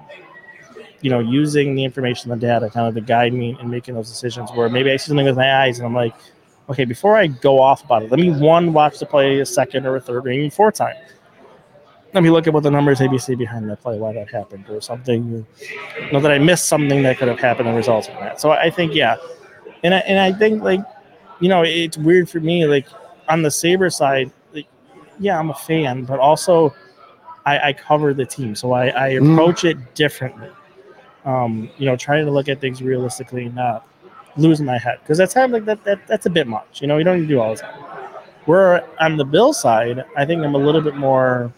you know, using the information, the data, kind of to guide me in making those decisions. Where maybe I see something with my eyes and I'm like, okay, before I go off about it, let me one watch the play a second or a third or even fourth time. Let me look at what the numbers ABC behind that play, why that happened, or something. You know that I missed something that could have happened and resulted in that. So I think yeah, and I, and I think like, you know, it's weird for me like on the Sabre side, like, yeah, I'm a fan, but also I, I cover the team, so I, I Mm. approach it differently. Um, you know, trying to look at things realistically, not losing my head because that's time like that, that that's a bit much. You know, you don't need to do all the time. Where on the Bill side, I think I'm a little bit more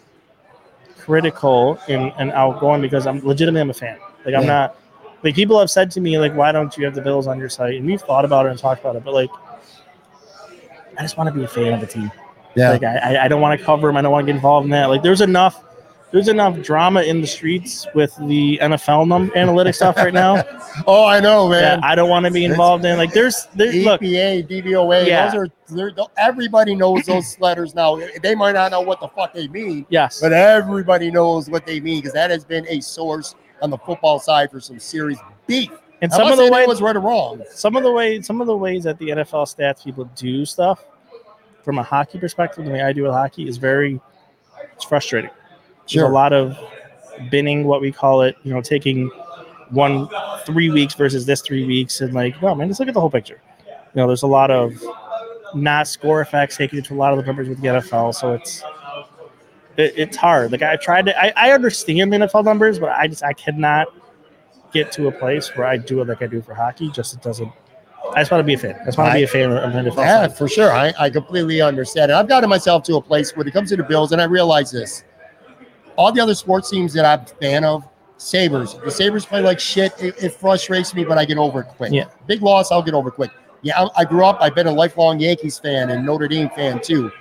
critical and, and outgoing because I'm legitimately I'm a fan. Like I'm Yeah. not like people have said to me like why don't you have the Bills on your site? And we've thought about it and talked about it, but like I just want to be a fan of the team. Yeah. Like I, I- I don't want to cover them. I don't want to get involved in that. Like there's enough there's enough drama in the streets with the NFL num- analytics stuff right now. Oh, I know, man. I don't want to be involved in. Like there's there, look DVOA. Yeah. Those are everybody knows those letters now. They might not know what the fuck they mean, yes. but everybody knows what they mean because that has been a source on the football side for some serious beef. And some of the ways was right or wrong. some of the ways some of the ways that the NFL stats people do stuff from a hockey perspective, the way I do with hockey is very it's frustrating. There's a lot of binning, what we call it, you know, taking one three weeks versus this three weeks and like, well man, just look at the whole picture. You know, there's a lot of not score effects taken into a lot of the numbers with the NFL, so it's it, it's hard. Like I tried to I, I understand the NFL numbers, but I just I cannot get to a place where I do it like I do for hockey. Just it doesn't. I just want to be a fan. I just want to be a fan of NFL. Yeah, for sure. I, I completely understand it. I've gotten myself to a place when it comes to the Bills, and I realize this. All the other sports teams that I'm a fan of, Sabres. The Sabres play like shit. It, it frustrates me, but I get over it quick. Yeah. Big loss, I'll get over it quick. Yeah, I, I grew up. I've been a lifelong Yankees fan and Notre Dame fan too.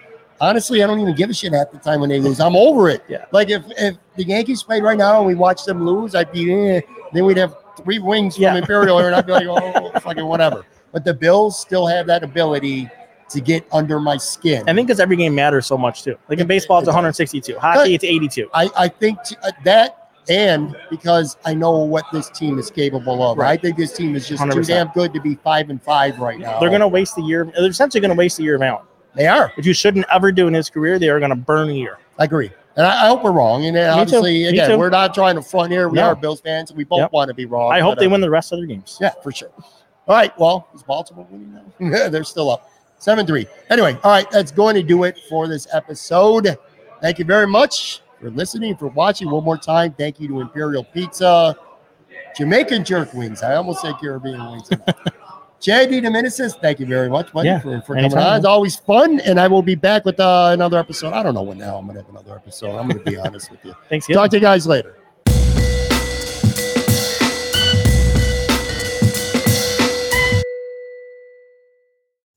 Honestly, I don't even give a shit half the time when they lose. I'm over it. Yeah. Like if, if the Yankees played right now and we watched them lose, I'd be eh. Then we'd have three wings from Yeah. Imperial here, and I'd be like, oh, fucking whatever. But the Bills still have that ability to get under my skin. I think because every game matters so much too. Like in It- baseball, it's it- 162. Hockey, it's 82. I, I think t- uh, that and because I know what this team is capable of. Right. I think this team is just 100%. damn good to be five and five right now. They're gonna waste a year. They're essentially gonna waste a year of Allen, They are. which you shouldn't ever do in his career. They are gonna burn a year. I agree. And I, I hope we're wrong. And Me obviously, again, we're not trying to front here. We No. are Bills fans. and We both Yep. want to be wrong. I hope they uh, win the rest of their games. Yeah, for sure. All right. Well, is Baltimore winning now? They're still up. 7 3. Anyway, all right. That's going to do it for this episode. Thank you very much for listening, for watching. One more time, thank you to Imperial Pizza, Jamaican Jerk Wings. I almost said Caribbean Wings. Chad DeDominicis, thank you very much, buddy, Yeah, for, for coming on. It's always fun. And I will be back with uh, another episode. I don't know when the hell I'm going to have another episode. I'm going to be honest with you. Thanks. Talk to you guys later.